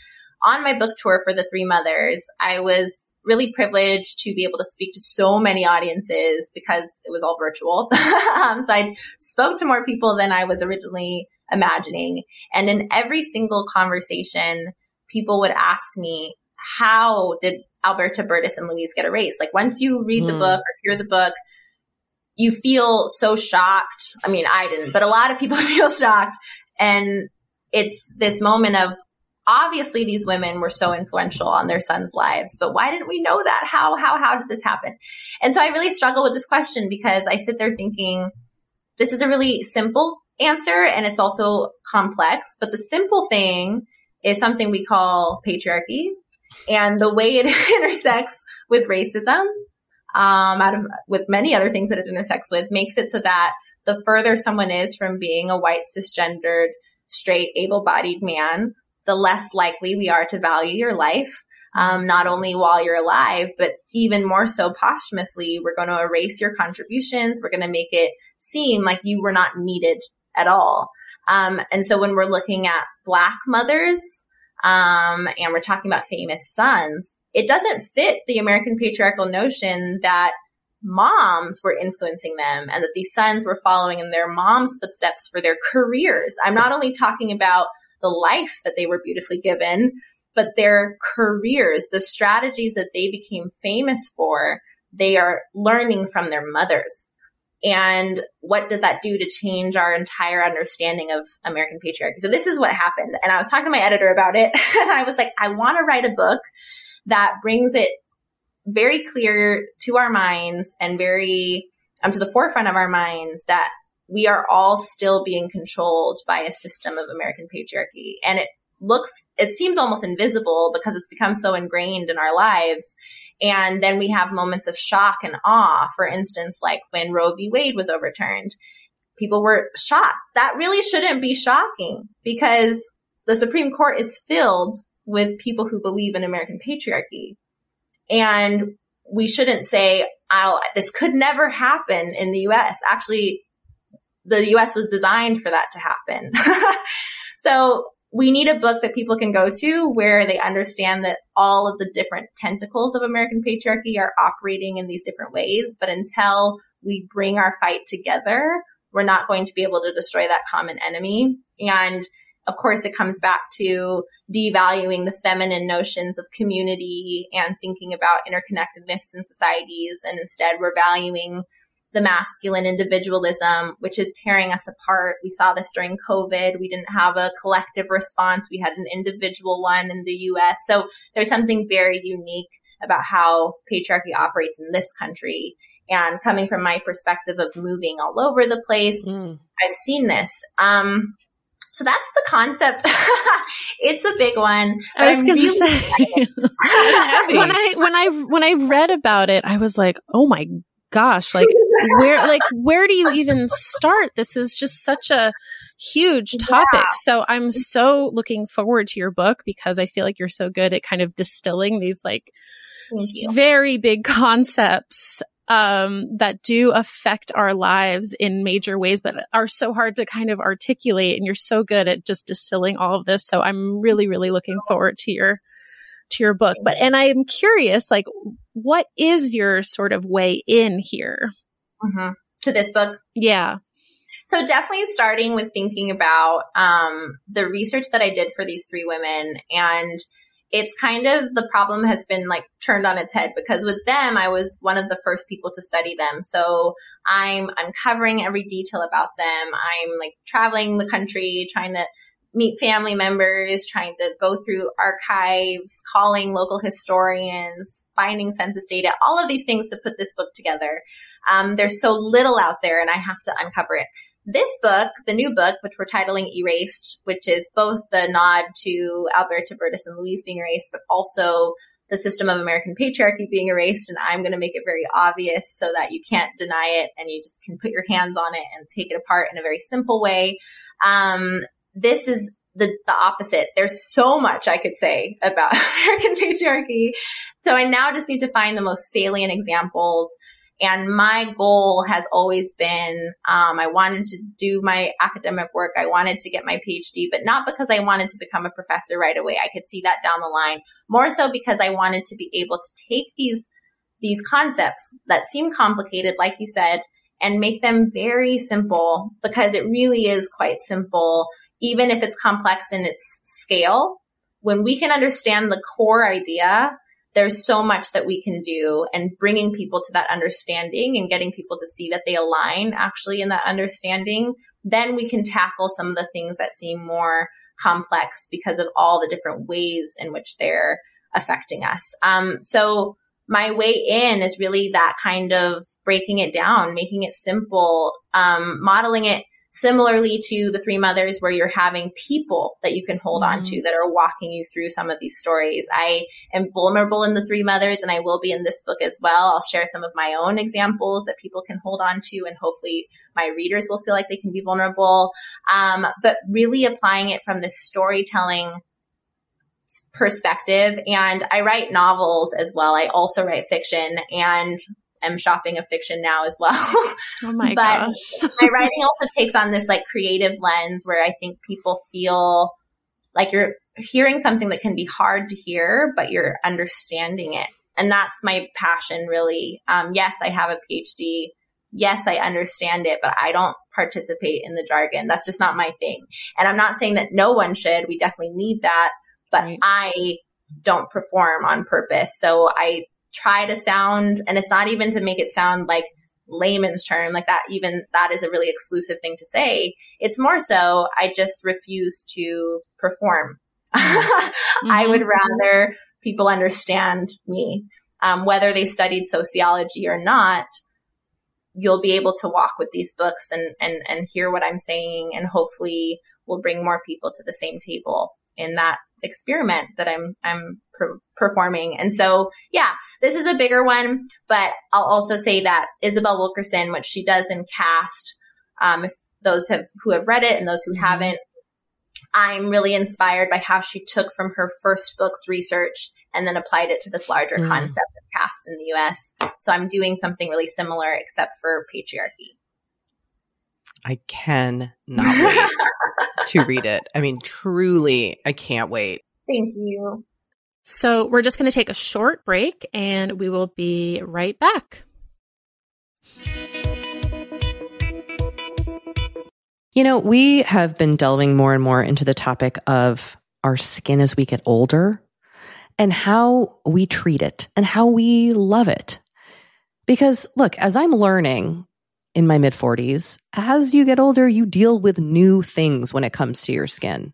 on my book tour for the three mothers, I was really privileged to be able to speak to so many audiences because it was all virtual. um, so I spoke to more people than I was originally imagining. And in every single conversation, people would ask me, how did Alberta Berdis and Louise get a erased? Like once you read mm. the hmm. book or hear the book, you feel so shocked. I mean, I didn't, but a lot of people feel shocked. And it's this moment of obviously these women were so influential on their sons' lives, but why didn't we know that? How, how, how did this happen? And so I really struggle with this question because I sit there thinking, this is a really simple answer and it's also complex, but the simple thing is something we call patriarchy and the way it intersects with racism, um, out of, with many other things that it intersects with makes it so that the further someone is from being a white cisgendered straight able-bodied man the less likely we are to value your life. Um, not only while you're alive, but even more so posthumously, we're going to erase your contributions. We're going to make it seem like you were not needed at all. Um, and so when we're looking at black mothers, um, and we're talking about famous sons, it doesn't fit the American patriarchal notion that moms were influencing them and that these sons were following in their mom's footsteps for their careers. I'm not only talking about the life that they were beautifully given, but their careers, the strategies that they became famous for, they are learning from their mothers. And what does that do to change our entire understanding of American patriarchy? So this is what happened. And I was talking to my editor about it. And I was like, I want to write a book that brings it very clear to our minds and very um, to the forefront of our minds that we are all still being controlled by a system of American patriarchy. And it looks, it seems almost invisible because it's become so ingrained in our lives. And then we have moments of shock and awe. For instance, like when Roe v. Wade was overturned, people were shocked. That really shouldn't be shocking because the Supreme Court is filled with people who believe in American patriarchy. And we shouldn't say, oh, this could never happen in the US. Actually, the US was designed for that to happen. so we need a book that people can go to where they understand that all of the different tentacles of American patriarchy are operating in these different ways. But until we bring our fight together, we're not going to be able to destroy that common enemy. And of course, it comes back to devaluing the feminine notions of community and thinking about interconnectedness in societies. And instead, we're valuing the masculine individualism, which is tearing us apart. We saw this during COVID. We didn't have a collective response. We had an individual one in the US. So there's something very unique about how patriarchy operates in this country. And coming from my perspective of moving all over the place, mm. I've seen this. Um, so that's the concept. it's a big one. I was going to really say when I when I when I read about it, I was like, "Oh my gosh, like where like where do you even start? This is just such a huge topic. Yeah. So I'm so looking forward to your book because I feel like you're so good at kind of distilling these like very big concepts um, that do affect our lives in major ways, but are so hard to kind of articulate. And you're so good at just distilling all of this. So I'm really, really looking forward to your to your book. But and I am curious, like, what is your sort of way in here mm-hmm. to this book? Yeah. So definitely starting with thinking about um, the research that I did for these three women and it's kind of the problem has been like turned on its head because with them, I was one of the first people to study them. So I'm uncovering every detail about them. I'm like traveling the country, trying to meet family members, trying to go through archives, calling local historians, finding census data, all of these things to put this book together. Um, there's so little out there and I have to uncover it. This book, the new book, which we're titling Erased, which is both the nod to Alberta Berdis and Louise being erased, but also the system of American patriarchy being erased. And I'm going to make it very obvious so that you can't deny it and you just can put your hands on it and take it apart in a very simple way. Um, this is the, the opposite. There's so much I could say about American patriarchy. So I now just need to find the most salient examples. And my goal has always been, um, I wanted to do my academic work. I wanted to get my PhD, but not because I wanted to become a professor right away. I could see that down the line. More so because I wanted to be able to take these, these concepts that seem complicated, like you said, and make them very simple because it really is quite simple even if it's complex in its scale, when we can understand the core idea, there's so much that we can do and bringing people to that understanding and getting people to see that they align actually in that understanding then we can tackle some of the things that seem more complex because of all the different ways in which they're affecting us. Um, so my way in is really that kind of breaking it down, making it simple, um, modeling it similarly to the three mothers where you're having people that you can hold mm-hmm. on to mm-hmm. that are walking you through some of these stories. I am vulnerable in the three mothers and I will be in this book as well. I'll share some of my own examples that people can hold on to and hopefully my readers will feel like they can be vulnerable. Um, but really applying it from this storytelling perspective. And I write novels as well. I also write fiction and am shopping a fiction now as well. Oh my but gosh. my writing also takes on this like creative lens where I think people feel like you're hearing something that can be hard to hear, but you're understanding it. And that's my passion really. Um, yes, I have a PhD. Yes, I understand it, but I don't participate in the jargon. That's just not my thing. And I'm not saying that no one should. We definitely need that, but right. I don't perform on purpose. So I try to sound, and it's not even to make it sound like layman's term, like that, even that is a really exclusive thing to say. It's more so, I just refuse to perform. mm-hmm. I would rather people understand me. Um, whether they studied sociology or not, you'll be able to walk with these books and, and, and hear what I'm saying and hopefully will bring more people to the same table in that experiment that I'm I'm per- performing. And so, yeah, this is a bigger one, but I'll also say that Isabel Wilkerson, what she does in Caste, um, if those have who have read it and those who mm-hmm. haven't, I'm really inspired by how she took from her first book's research and then applied it to this larger mm. concept of caste in the US. So I'm doing something really similar except for patriarchy. I can not wait to read it. I mean, truly, I can't wait. Thank you. So we're just going to take a short break and we will be right back. You know, we have been delving more and more into the topic of our skin as we get older and how we treat it and how we love it. Because look, as I'm learning in my mid 40s, as you get older, you deal with new things when it comes to your skin.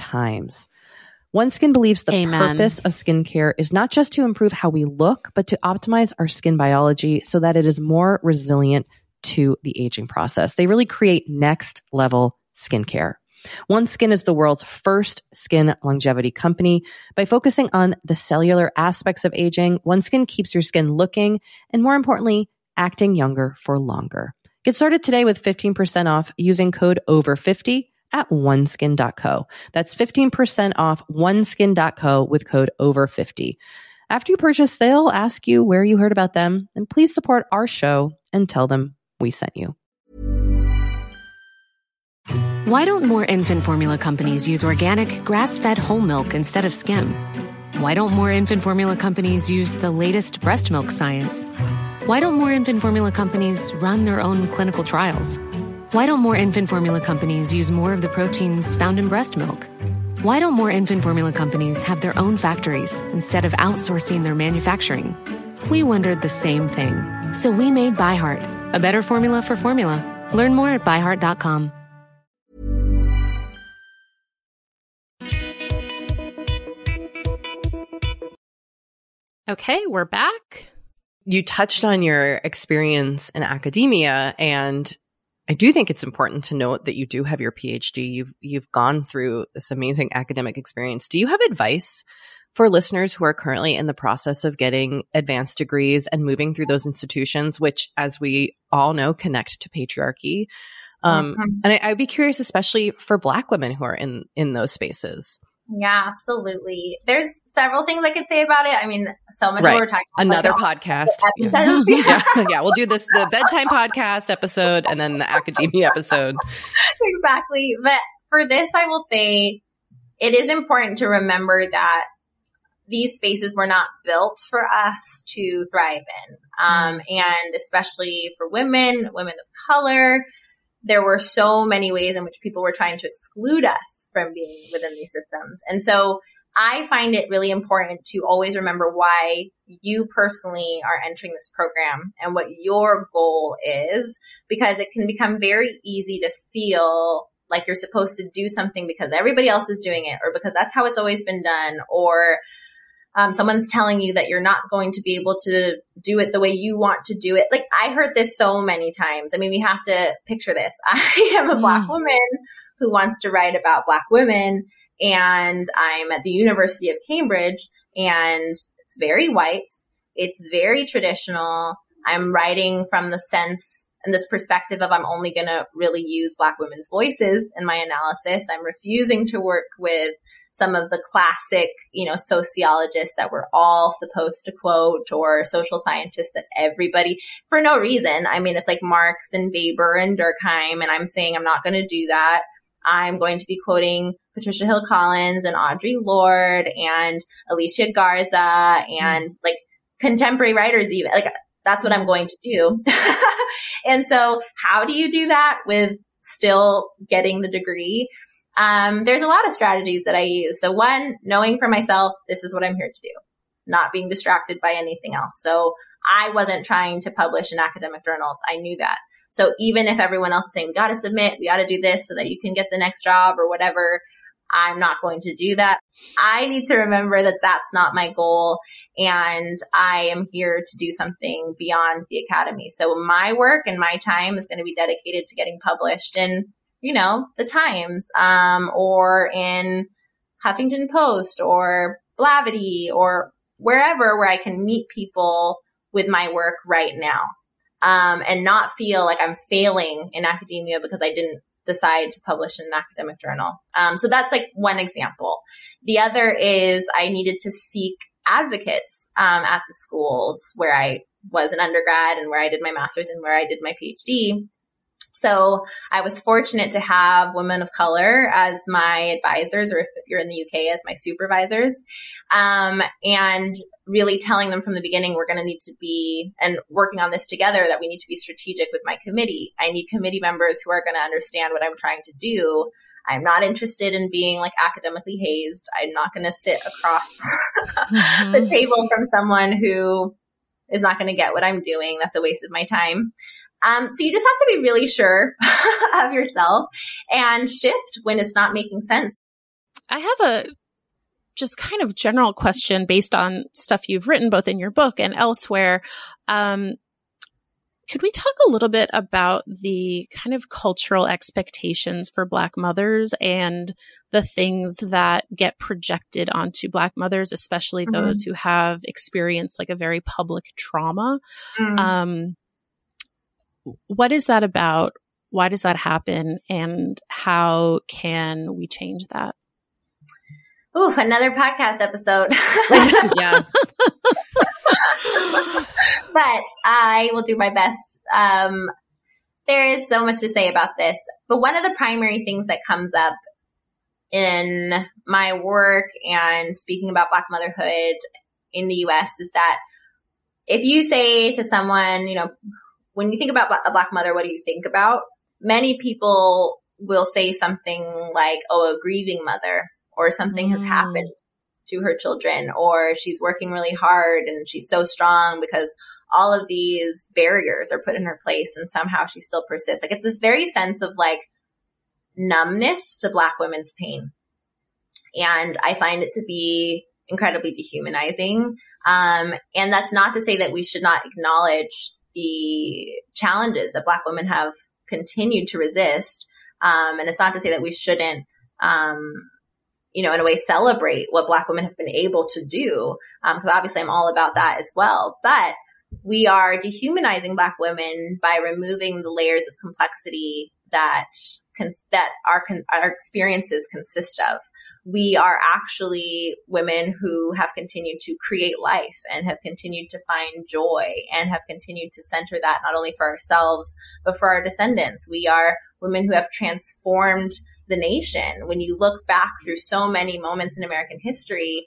times. OneSkin believes the Amen. purpose of skincare is not just to improve how we look, but to optimize our skin biology so that it is more resilient to the aging process. They really create next level skincare. OneSkin is the world's first skin longevity company. By focusing on the cellular aspects of aging, OneSkin keeps your skin looking and more importantly, acting younger for longer. Get started today with 15% off using code OVER50 at oneskin.co. That's 15% off oneskin.co with code OVER50. After you purchase, they'll ask you where you heard about them, and please support our show and tell them we sent you. Why don't more infant formula companies use organic, grass fed whole milk instead of skim? Why don't more infant formula companies use the latest breast milk science? Why don't more infant formula companies run their own clinical trials? Why don't more infant formula companies use more of the proteins found in breast milk? Why don't more infant formula companies have their own factories instead of outsourcing their manufacturing? We wondered the same thing. So we made ByHeart, a better formula for formula. Learn more at byheart.com. Okay, we're back. You touched on your experience in academia and I do think it's important to note that you do have your PhD. You've you've gone through this amazing academic experience. Do you have advice for listeners who are currently in the process of getting advanced degrees and moving through those institutions, which, as we all know, connect to patriarchy? Um, mm-hmm. And I, I'd be curious, especially for Black women who are in in those spaces. Yeah, absolutely. There's several things I could say about it. I mean, so much right. we're talking about. Another like, podcast. Yeah. yeah. yeah. We'll do this, the bedtime podcast episode and then the academia episode. exactly. But for this, I will say it is important to remember that these spaces were not built for us to thrive in. Um, mm. and especially for women, women of color, there were so many ways in which people were trying to exclude us from being within these systems. And so I find it really important to always remember why you personally are entering this program and what your goal is, because it can become very easy to feel like you're supposed to do something because everybody else is doing it or because that's how it's always been done or um, someone's telling you that you're not going to be able to do it the way you want to do it. Like I heard this so many times. I mean, we have to picture this. I am a black mm. woman who wants to write about black women and I'm at the University of Cambridge and it's very white. It's very traditional. I'm writing from the sense and this perspective of I'm only going to really use black women's voices in my analysis. I'm refusing to work with some of the classic, you know, sociologists that we're all supposed to quote or social scientists that everybody for no reason. I mean, it's like Marx and Weber and Durkheim. And I'm saying I'm not going to do that. I'm going to be quoting Patricia Hill Collins and Audre Lorde and Alicia Garza and mm. like contemporary writers even like that's what I'm going to do. and so how do you do that with still getting the degree? Um, there's a lot of strategies that I use. So one, knowing for myself, this is what I'm here to do, not being distracted by anything else. So I wasn't trying to publish in academic journals. I knew that. So even if everyone else is saying, we got to submit, we got to do this so that you can get the next job or whatever, I'm not going to do that. I need to remember that that's not my goal. And I am here to do something beyond the academy. So my work and my time is going to be dedicated to getting published in you know, the Times, um, or in Huffington Post or Blavity or wherever where I can meet people with my work right now. Um, and not feel like I'm failing in academia because I didn't decide to publish in an academic journal. Um, so that's like one example. The other is I needed to seek advocates um, at the schools where I was an undergrad and where I did my master's and where I did my PhD so I was fortunate to have women of color as my advisors, or if you're in the UK, as my supervisors, um, and really telling them from the beginning, we're going to need to be and working on this together that we need to be strategic with my committee. I need committee members who are going to understand what I'm trying to do. I'm not interested in being like academically hazed. I'm not going to sit across mm-hmm. the table from someone who is not going to get what I'm doing. That's a waste of my time. Um, so you just have to be really sure of yourself and shift when it's not making sense. I have a just kind of general question based on stuff you've written both in your book and elsewhere. Um, could we talk a little bit about the kind of cultural expectations for Black mothers and the things that get projected onto Black mothers, especially mm-hmm. those who have experienced like a very public trauma? Mm-hmm. Um, what is that about? Why does that happen? And how can we change that? Ooh, another podcast episode. yeah. but I will do my best. Um, there is so much to say about this, but one of the primary things that comes up in my work and speaking about Black motherhood in the US is that if you say to someone, you know, when you think about a black mother, what do you think about? many people will say something like, oh, a grieving mother or something mm. has happened to her children or she's working really hard and she's so strong because all of these barriers are put in her place and somehow she still persists. Like it's this very sense of like numbness to black women's pain. And I find it to be incredibly dehumanizing. Um, and that's not to say that we should not acknowledge the challenges that black women have continued to resist. Um, and it's not to say that we shouldn't, um, you know, in a way celebrate what black women have been able to do. Because um, obviously I'm all about that as well. But we are dehumanizing black women by removing the layers of complexity that cons- that our con- our experiences consist of. We are actually women who have continued to create life and have continued to find joy and have continued to center that not only for ourselves but for our descendants. We are women who have transformed the nation. When you look back through so many moments in American history,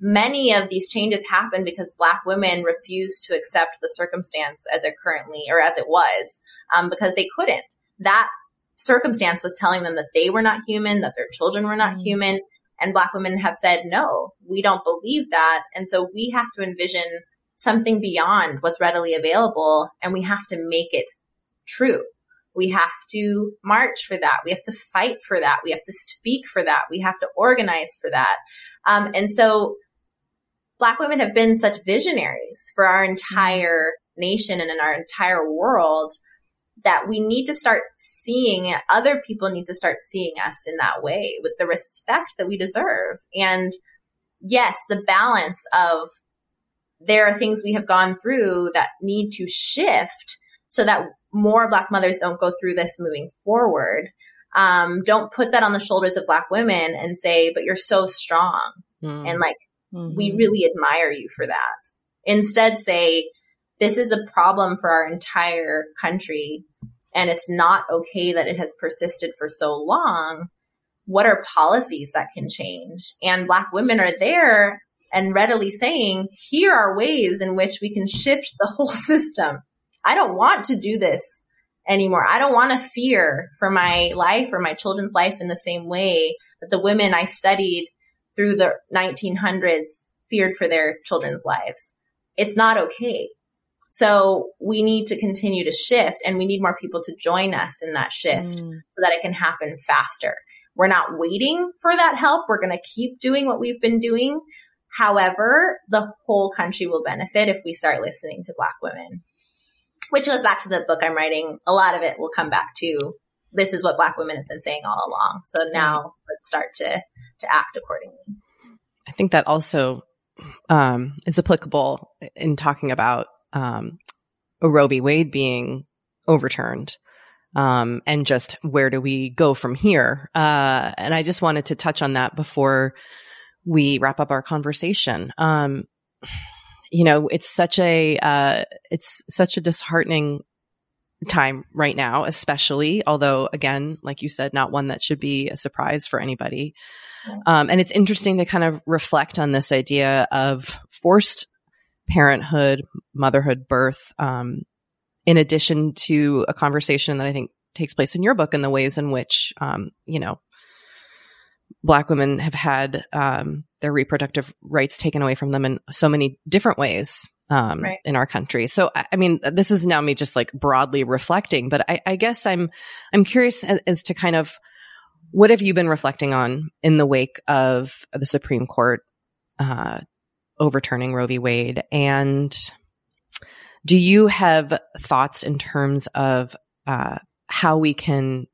many of these changes happened because black women refused to accept the circumstance as it currently or as it was um, because they couldn't that circumstance was telling them that they were not human that their children were not mm-hmm. human and black women have said no we don't believe that and so we have to envision something beyond what's readily available and we have to make it true we have to march for that. We have to fight for that. We have to speak for that. We have to organize for that. Um, and so Black women have been such visionaries for our entire nation and in our entire world that we need to start seeing other people need to start seeing us in that way with the respect that we deserve. And yes, the balance of there are things we have gone through that need to shift so that more Black mothers don't go through this moving forward. Um, don't put that on the shoulders of Black women and say, but you're so strong. Mm. And like, Mm-hmm. We really admire you for that. Instead, say, this is a problem for our entire country and it's not okay that it has persisted for so long. What are policies that can change? And Black women are there and readily saying, here are ways in which we can shift the whole system. I don't want to do this anymore. I don't want to fear for my life or my children's life in the same way that the women I studied through the 1900s feared for their children's lives. It's not okay. So we need to continue to shift and we need more people to join us in that shift mm. so that it can happen faster. We're not waiting for that help. We're going to keep doing what we've been doing. However, the whole country will benefit if we start listening to Black women, which goes back to the book I'm writing. A lot of it will come back to this is what Black women have been saying all along. So now mm. let's start to to act accordingly. I think that also um, is applicable in talking about um, Roe v. Wade being overturned. Um, and just where do we go from here? Uh, and I just wanted to touch on that before we wrap up our conversation. Um, you know, it's such a uh, it's such a disheartening time right now, especially. Although, again, like you said, not one that should be a surprise for anybody. Um, and it's interesting to kind of reflect on this idea of forced parenthood, motherhood, birth, um, in addition to a conversation that I think takes place in your book and the ways in which, um, you know, Black women have had um, their reproductive rights taken away from them in so many different ways um, right. in our country. So, I mean, this is now me just like broadly reflecting, but I, I guess I'm I'm curious as, as to kind of what have you been reflecting on in the wake of the Supreme Court uh, overturning Roe v. Wade? And do you have thoughts in terms of uh, how we can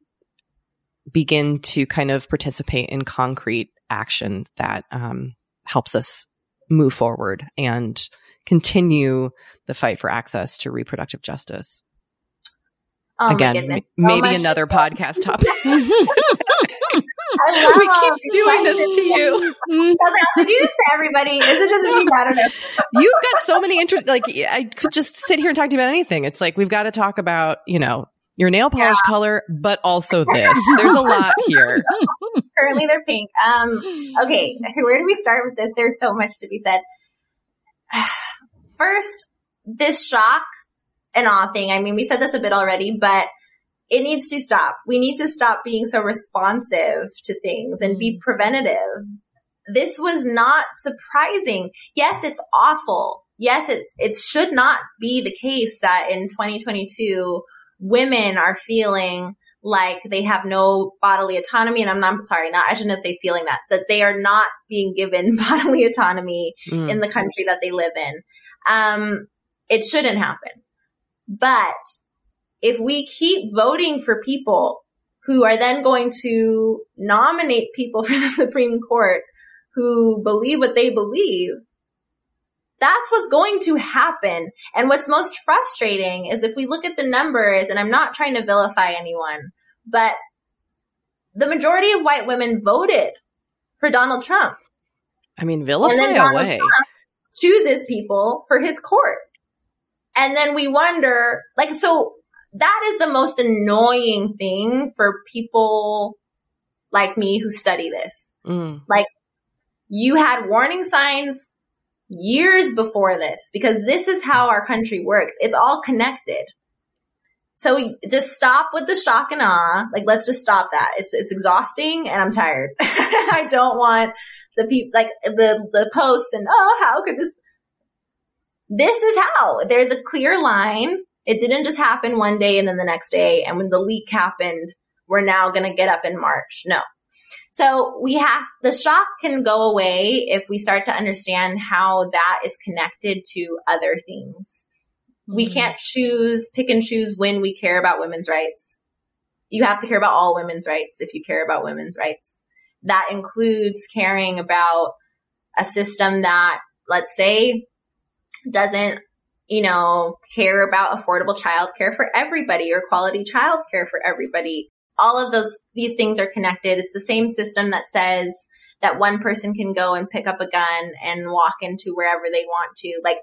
begin to kind of participate in concrete action that um, helps us move forward and continue the fight for access to reproductive justice? Oh Again, maybe another podcast topic. we keep doing this to you. I do this to everybody. Is it just me? I don't know. You've got so many interest. Like I could just sit here and talk to you about anything. It's like we've got to talk about, you know, your nail polish yeah. color, but also this. There's a lot here. Currently, they're pink. Um. Okay, where do we start with this? There's so much to be said. First, this shock and awe thing. I mean, we said this a bit already, but it needs to stop. We need to stop being so responsive to things and be preventative. This was not surprising. Yes, it's awful. Yes, it's, it should not be the case that in 2022, women are feeling like they have no bodily autonomy. And I'm not sorry, not I shouldn't have say feeling that, that they are not being given bodily autonomy mm. in the country that they live in. Um, it shouldn't happen. But if we keep voting for people who are then going to nominate people for the Supreme Court who believe what they believe, that's what's going to happen. And what's most frustrating is if we look at the numbers, and I'm not trying to vilify anyone, but the majority of white women voted for Donald Trump. I mean, vilify and then Donald away. Trump chooses people for his court. And then we wonder, like, so that is the most annoying thing for people like me who study this. Mm. Like, you had warning signs years before this because this is how our country works. It's all connected. So just stop with the shock and awe. Like, let's just stop that. It's, it's exhausting and I'm tired. I don't want the people, like the, the posts and, oh, how could this, this is how there's a clear line. It didn't just happen one day and then the next day. And when the leak happened, we're now going to get up in March. No, so we have the shock can go away if we start to understand how that is connected to other things. Mm-hmm. We can't choose, pick and choose when we care about women's rights. You have to care about all women's rights if you care about women's rights. That includes caring about a system that, let's say, doesn't you know, care about affordable childcare for everybody or quality childcare for everybody all of those, these things are connected. It's the same system that says that one person can go and pick up a gun and walk into wherever they want to. Like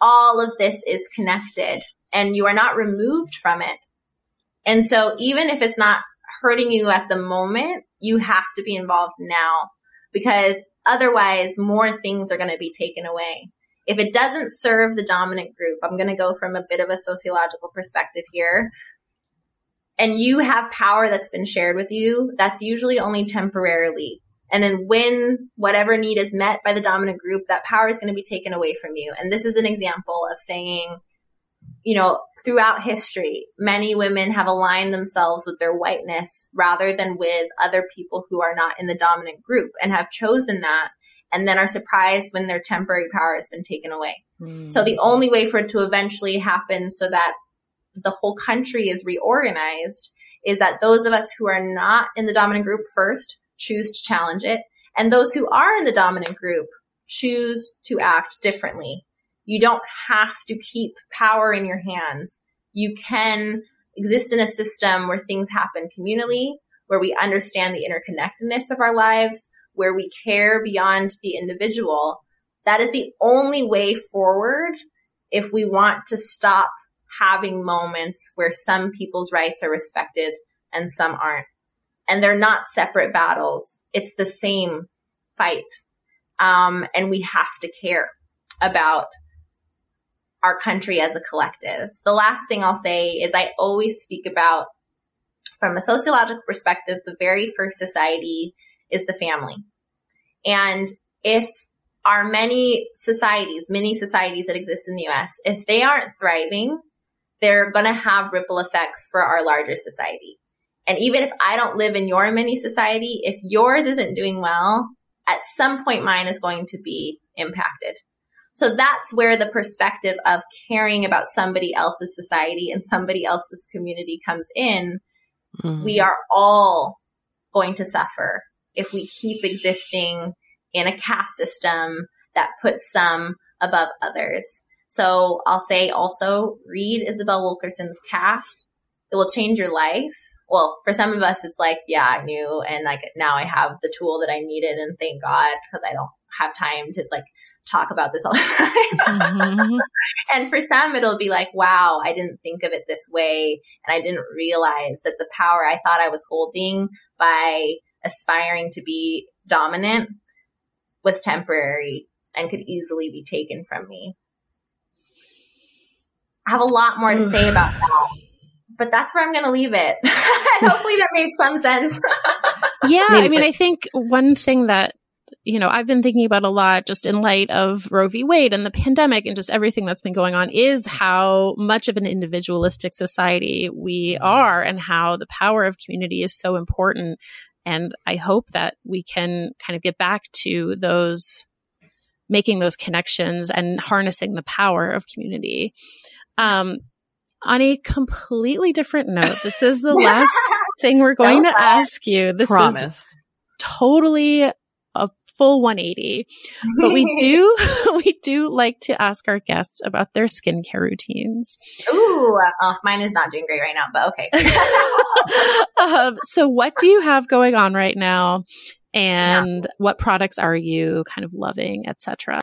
all of this is connected and you are not removed from it. And so even if it's not hurting you at the moment, you have to be involved now because otherwise more things are going to be taken away. If it doesn't serve the dominant group, I'm going to go from a bit of a sociological perspective here and you have power that's been shared with you, that's usually only temporarily. And then when whatever need is met by the dominant group, that power is going to be taken away from you. And this is an example of saying, you know, throughout history, many women have aligned themselves with their whiteness rather than with other people who are not in the dominant group and have chosen that and then are surprised when their temporary power has been taken away. Mm. So the only way for it to eventually happen so that the whole country is reorganized is that those of us who are not in the dominant group first choose to challenge it. And those who are in the dominant group choose to act differently. You don't have to keep power in your hands. You can exist in a system where things happen communally, where we understand the interconnectedness of our lives, where we care beyond the individual. That is the only way forward if we want to stop having moments where some people's rights are respected and some aren't. And they're not separate battles. It's the same fight. Um, and we have to care about our country as a collective. The last thing I'll say is I always speak about from a sociological perspective, the very first society is the family. And if our many societies, many societies that exist in the US, if they aren't thriving, they're going to have ripple effects for our larger society. And even if I don't live in your mini society, if yours isn't doing well, at some point mine is going to be impacted. So that's where the perspective of caring about somebody else's society and somebody else's community comes in. Mm-hmm. We are all going to suffer if we keep existing in a caste system that puts some above others. So I'll say also read Isabel Wilkerson's Caste. It will change your life. Well, for some of us, it's like, yeah, I knew. And like now I have the tool that I needed. And thank God because I don't have time to like talk about this all the time. mm-hmm. And for some, it'll be like, wow, I didn't think of it this way. And I didn't realize that the power I thought I was holding by aspiring to be dominant was temporary and could easily be taken from me. I have a lot more to say about that. but that's where I'm going to leave it. Hopefully that made some sense. yeah. I mean, I think one thing that you know, I've been thinking about a lot just in light of Roe v. Wade and the pandemic and just everything that's been going on is how much of an individualistic society we mm-hmm. are and how the power of community is so important. And I hope that we can kind of get back to those, making those connections and harnessing the power of community. Um, on a completely different note, this is the last thing we're going to ask you. This Promise. is totally full 180. But we do we do like to ask our guests about their skincare routines. Ooh, oh, mine is not doing great right now, but okay. um, so what do you have going on right now? And yeah. what products are you kind of loving, etc.?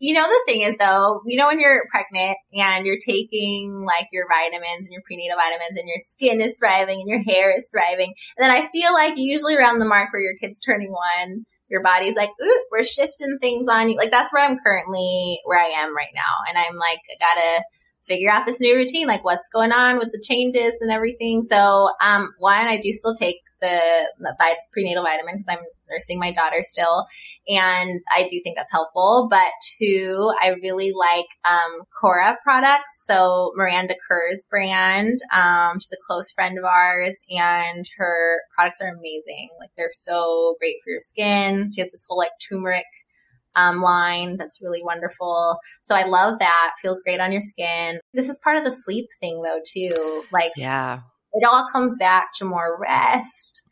You know, the thing is though, you know, when you're pregnant and you're taking like your vitamins and your prenatal vitamins and your skin is thriving and your hair is thriving. And then I feel like usually around the mark where your kid's turning one, your body's like, ooh, we're shifting things on you. Like that's where I'm currently, where I am right now. And I'm like, I gotta figure out this new routine, like what's going on with the changes and everything. So, um, one, I do still take the, the prenatal vitamin because I'm nursing my daughter still. And I do think that's helpful. But two, I really like um, KORA products. So Miranda Kerr's brand. Um, she's a close friend of ours and her products are amazing. Like they're so great for your skin. She has this whole like turmeric um, line that's really wonderful. So I love that. Feels great on your skin. This is part of the sleep thing though too. Like yeah, it all comes back to more rest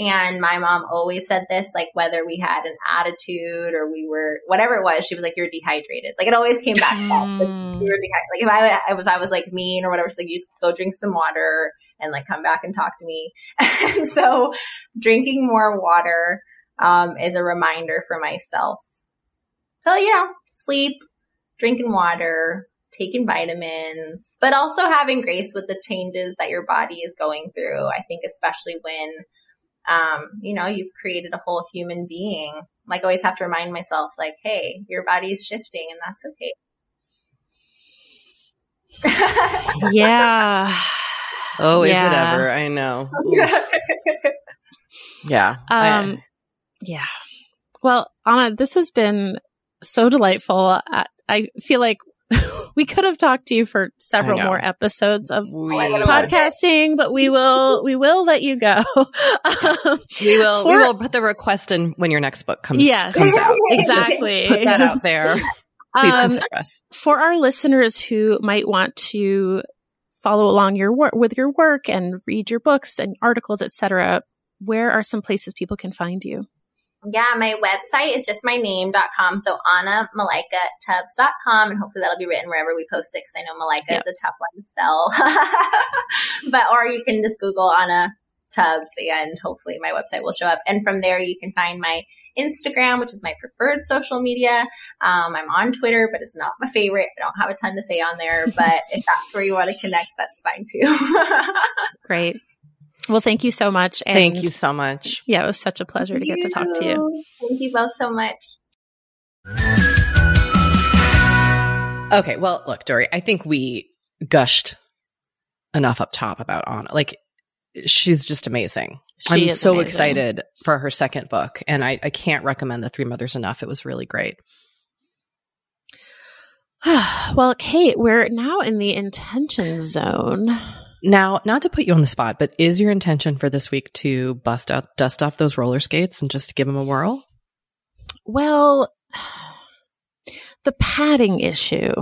and my mom always said this, like whether we had an attitude or we were whatever it was, she was like, "You're dehydrated." Like it always came back to that. Like, you were dehydrated. Like if I, I was, I was like mean or whatever, So like, "You just go drink some water and like come back and talk to me." and so, drinking more water um, is a reminder for myself. So you know, sleep, drinking water, taking vitamins, but also having grace with the changes that your body is going through. I think especially when um, you know, you've created a whole human being. Like, I always have to remind myself, like, hey, your body's shifting and that's okay. yeah. Oh, is it ever? I know. yeah. Um, I, yeah. Well, Anna, this has been so delightful. I, I feel like we could have talked to you for several more episodes of we, podcasting, but we will we will let you go. um, we will for, we will put the request in when your next book comes. Yes, comes out. exactly. Just put that out there. Please um, consider us. For our listeners who might want to follow along your work with your work and read your books and articles, etc., where are some places people can find you? Yeah, my website is just my name.com. So AnnaMalaikaTubbs.com. And hopefully that'll be written wherever we post it because I know Malaika yep. is a tough one to spell. but, or you can just Google Anna Tubbs and hopefully my website will show up. And from there you can find my Instagram, which is my preferred social media. Um, I'm on Twitter, but it's not my favorite. I don't have a ton to say on there, but if that's where you want to connect, that's fine too. Great. Well, thank you so much. And thank you so much. Yeah, it was such a pleasure thank to get you. to talk to you. Thank you both so much. Okay, well, look, Doree, I think we gushed enough up top about Anna. Like, she's just amazing. She I'm so amazing. excited for her second book, and I, I can't recommend The Three Mothers enough. It was really great. well, Kate, we're now in the intention zone. Now, not to put you on the spot, but is your intention for this week to bust out, dust off those roller skates and just give them a whirl? Well, the padding issue.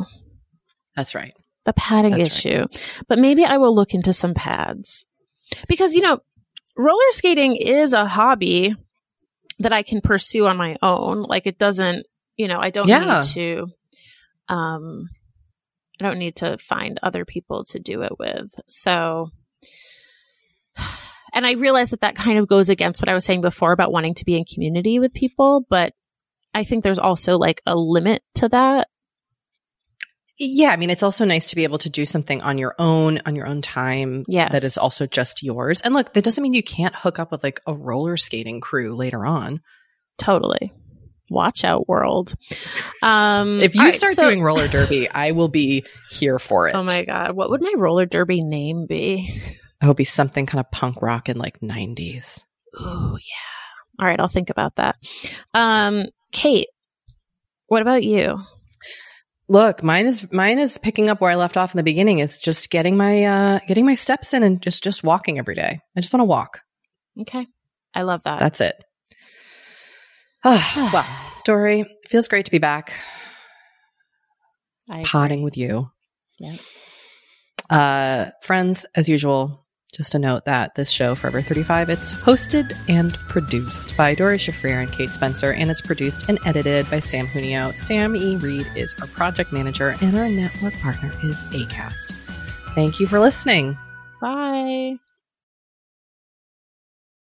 That's right. The padding That's issue. Right. But maybe I will look into some pads. Because, you know, roller skating is a hobby that I can pursue on my own. Like it doesn't, you know, I don't yeah. need to um I don't need to find other people to do it with. So, and I realize that that kind of goes against what I was saying before about wanting to be in community with people, but I think there's also like a limit to that. Yeah, I mean, it's also nice to be able to do something on your own, on your own time. Yes. That is also just yours. And look, that doesn't mean you can't hook up with like a roller skating crew later on. Totally. Watch out world. Um, If you right, start so- doing roller derby, I will be here for it. oh my god, what would my roller derby name be? It'll be something kind of punk rock in like 90s. Oh yeah. All right, I'll think about that. Um, Kate, what about you? Look, mine is mine is picking up where I left off in the beginning. Is just getting my uh getting my steps in and just just walking every day. I just want to walk. Okay, I love that. That's it. Ah, well, Doree, it feels great to be back I potting agree. with you. Yeah. Uh, friends, as usual, just a note that this show, Forever 35, it's hosted and produced by Doree Shafrir and Kate Spencer, and it's produced and edited by Sam Junio. Sam E. Reed is our project manager, and our network partner is ACAST. Thank you for listening. Bye.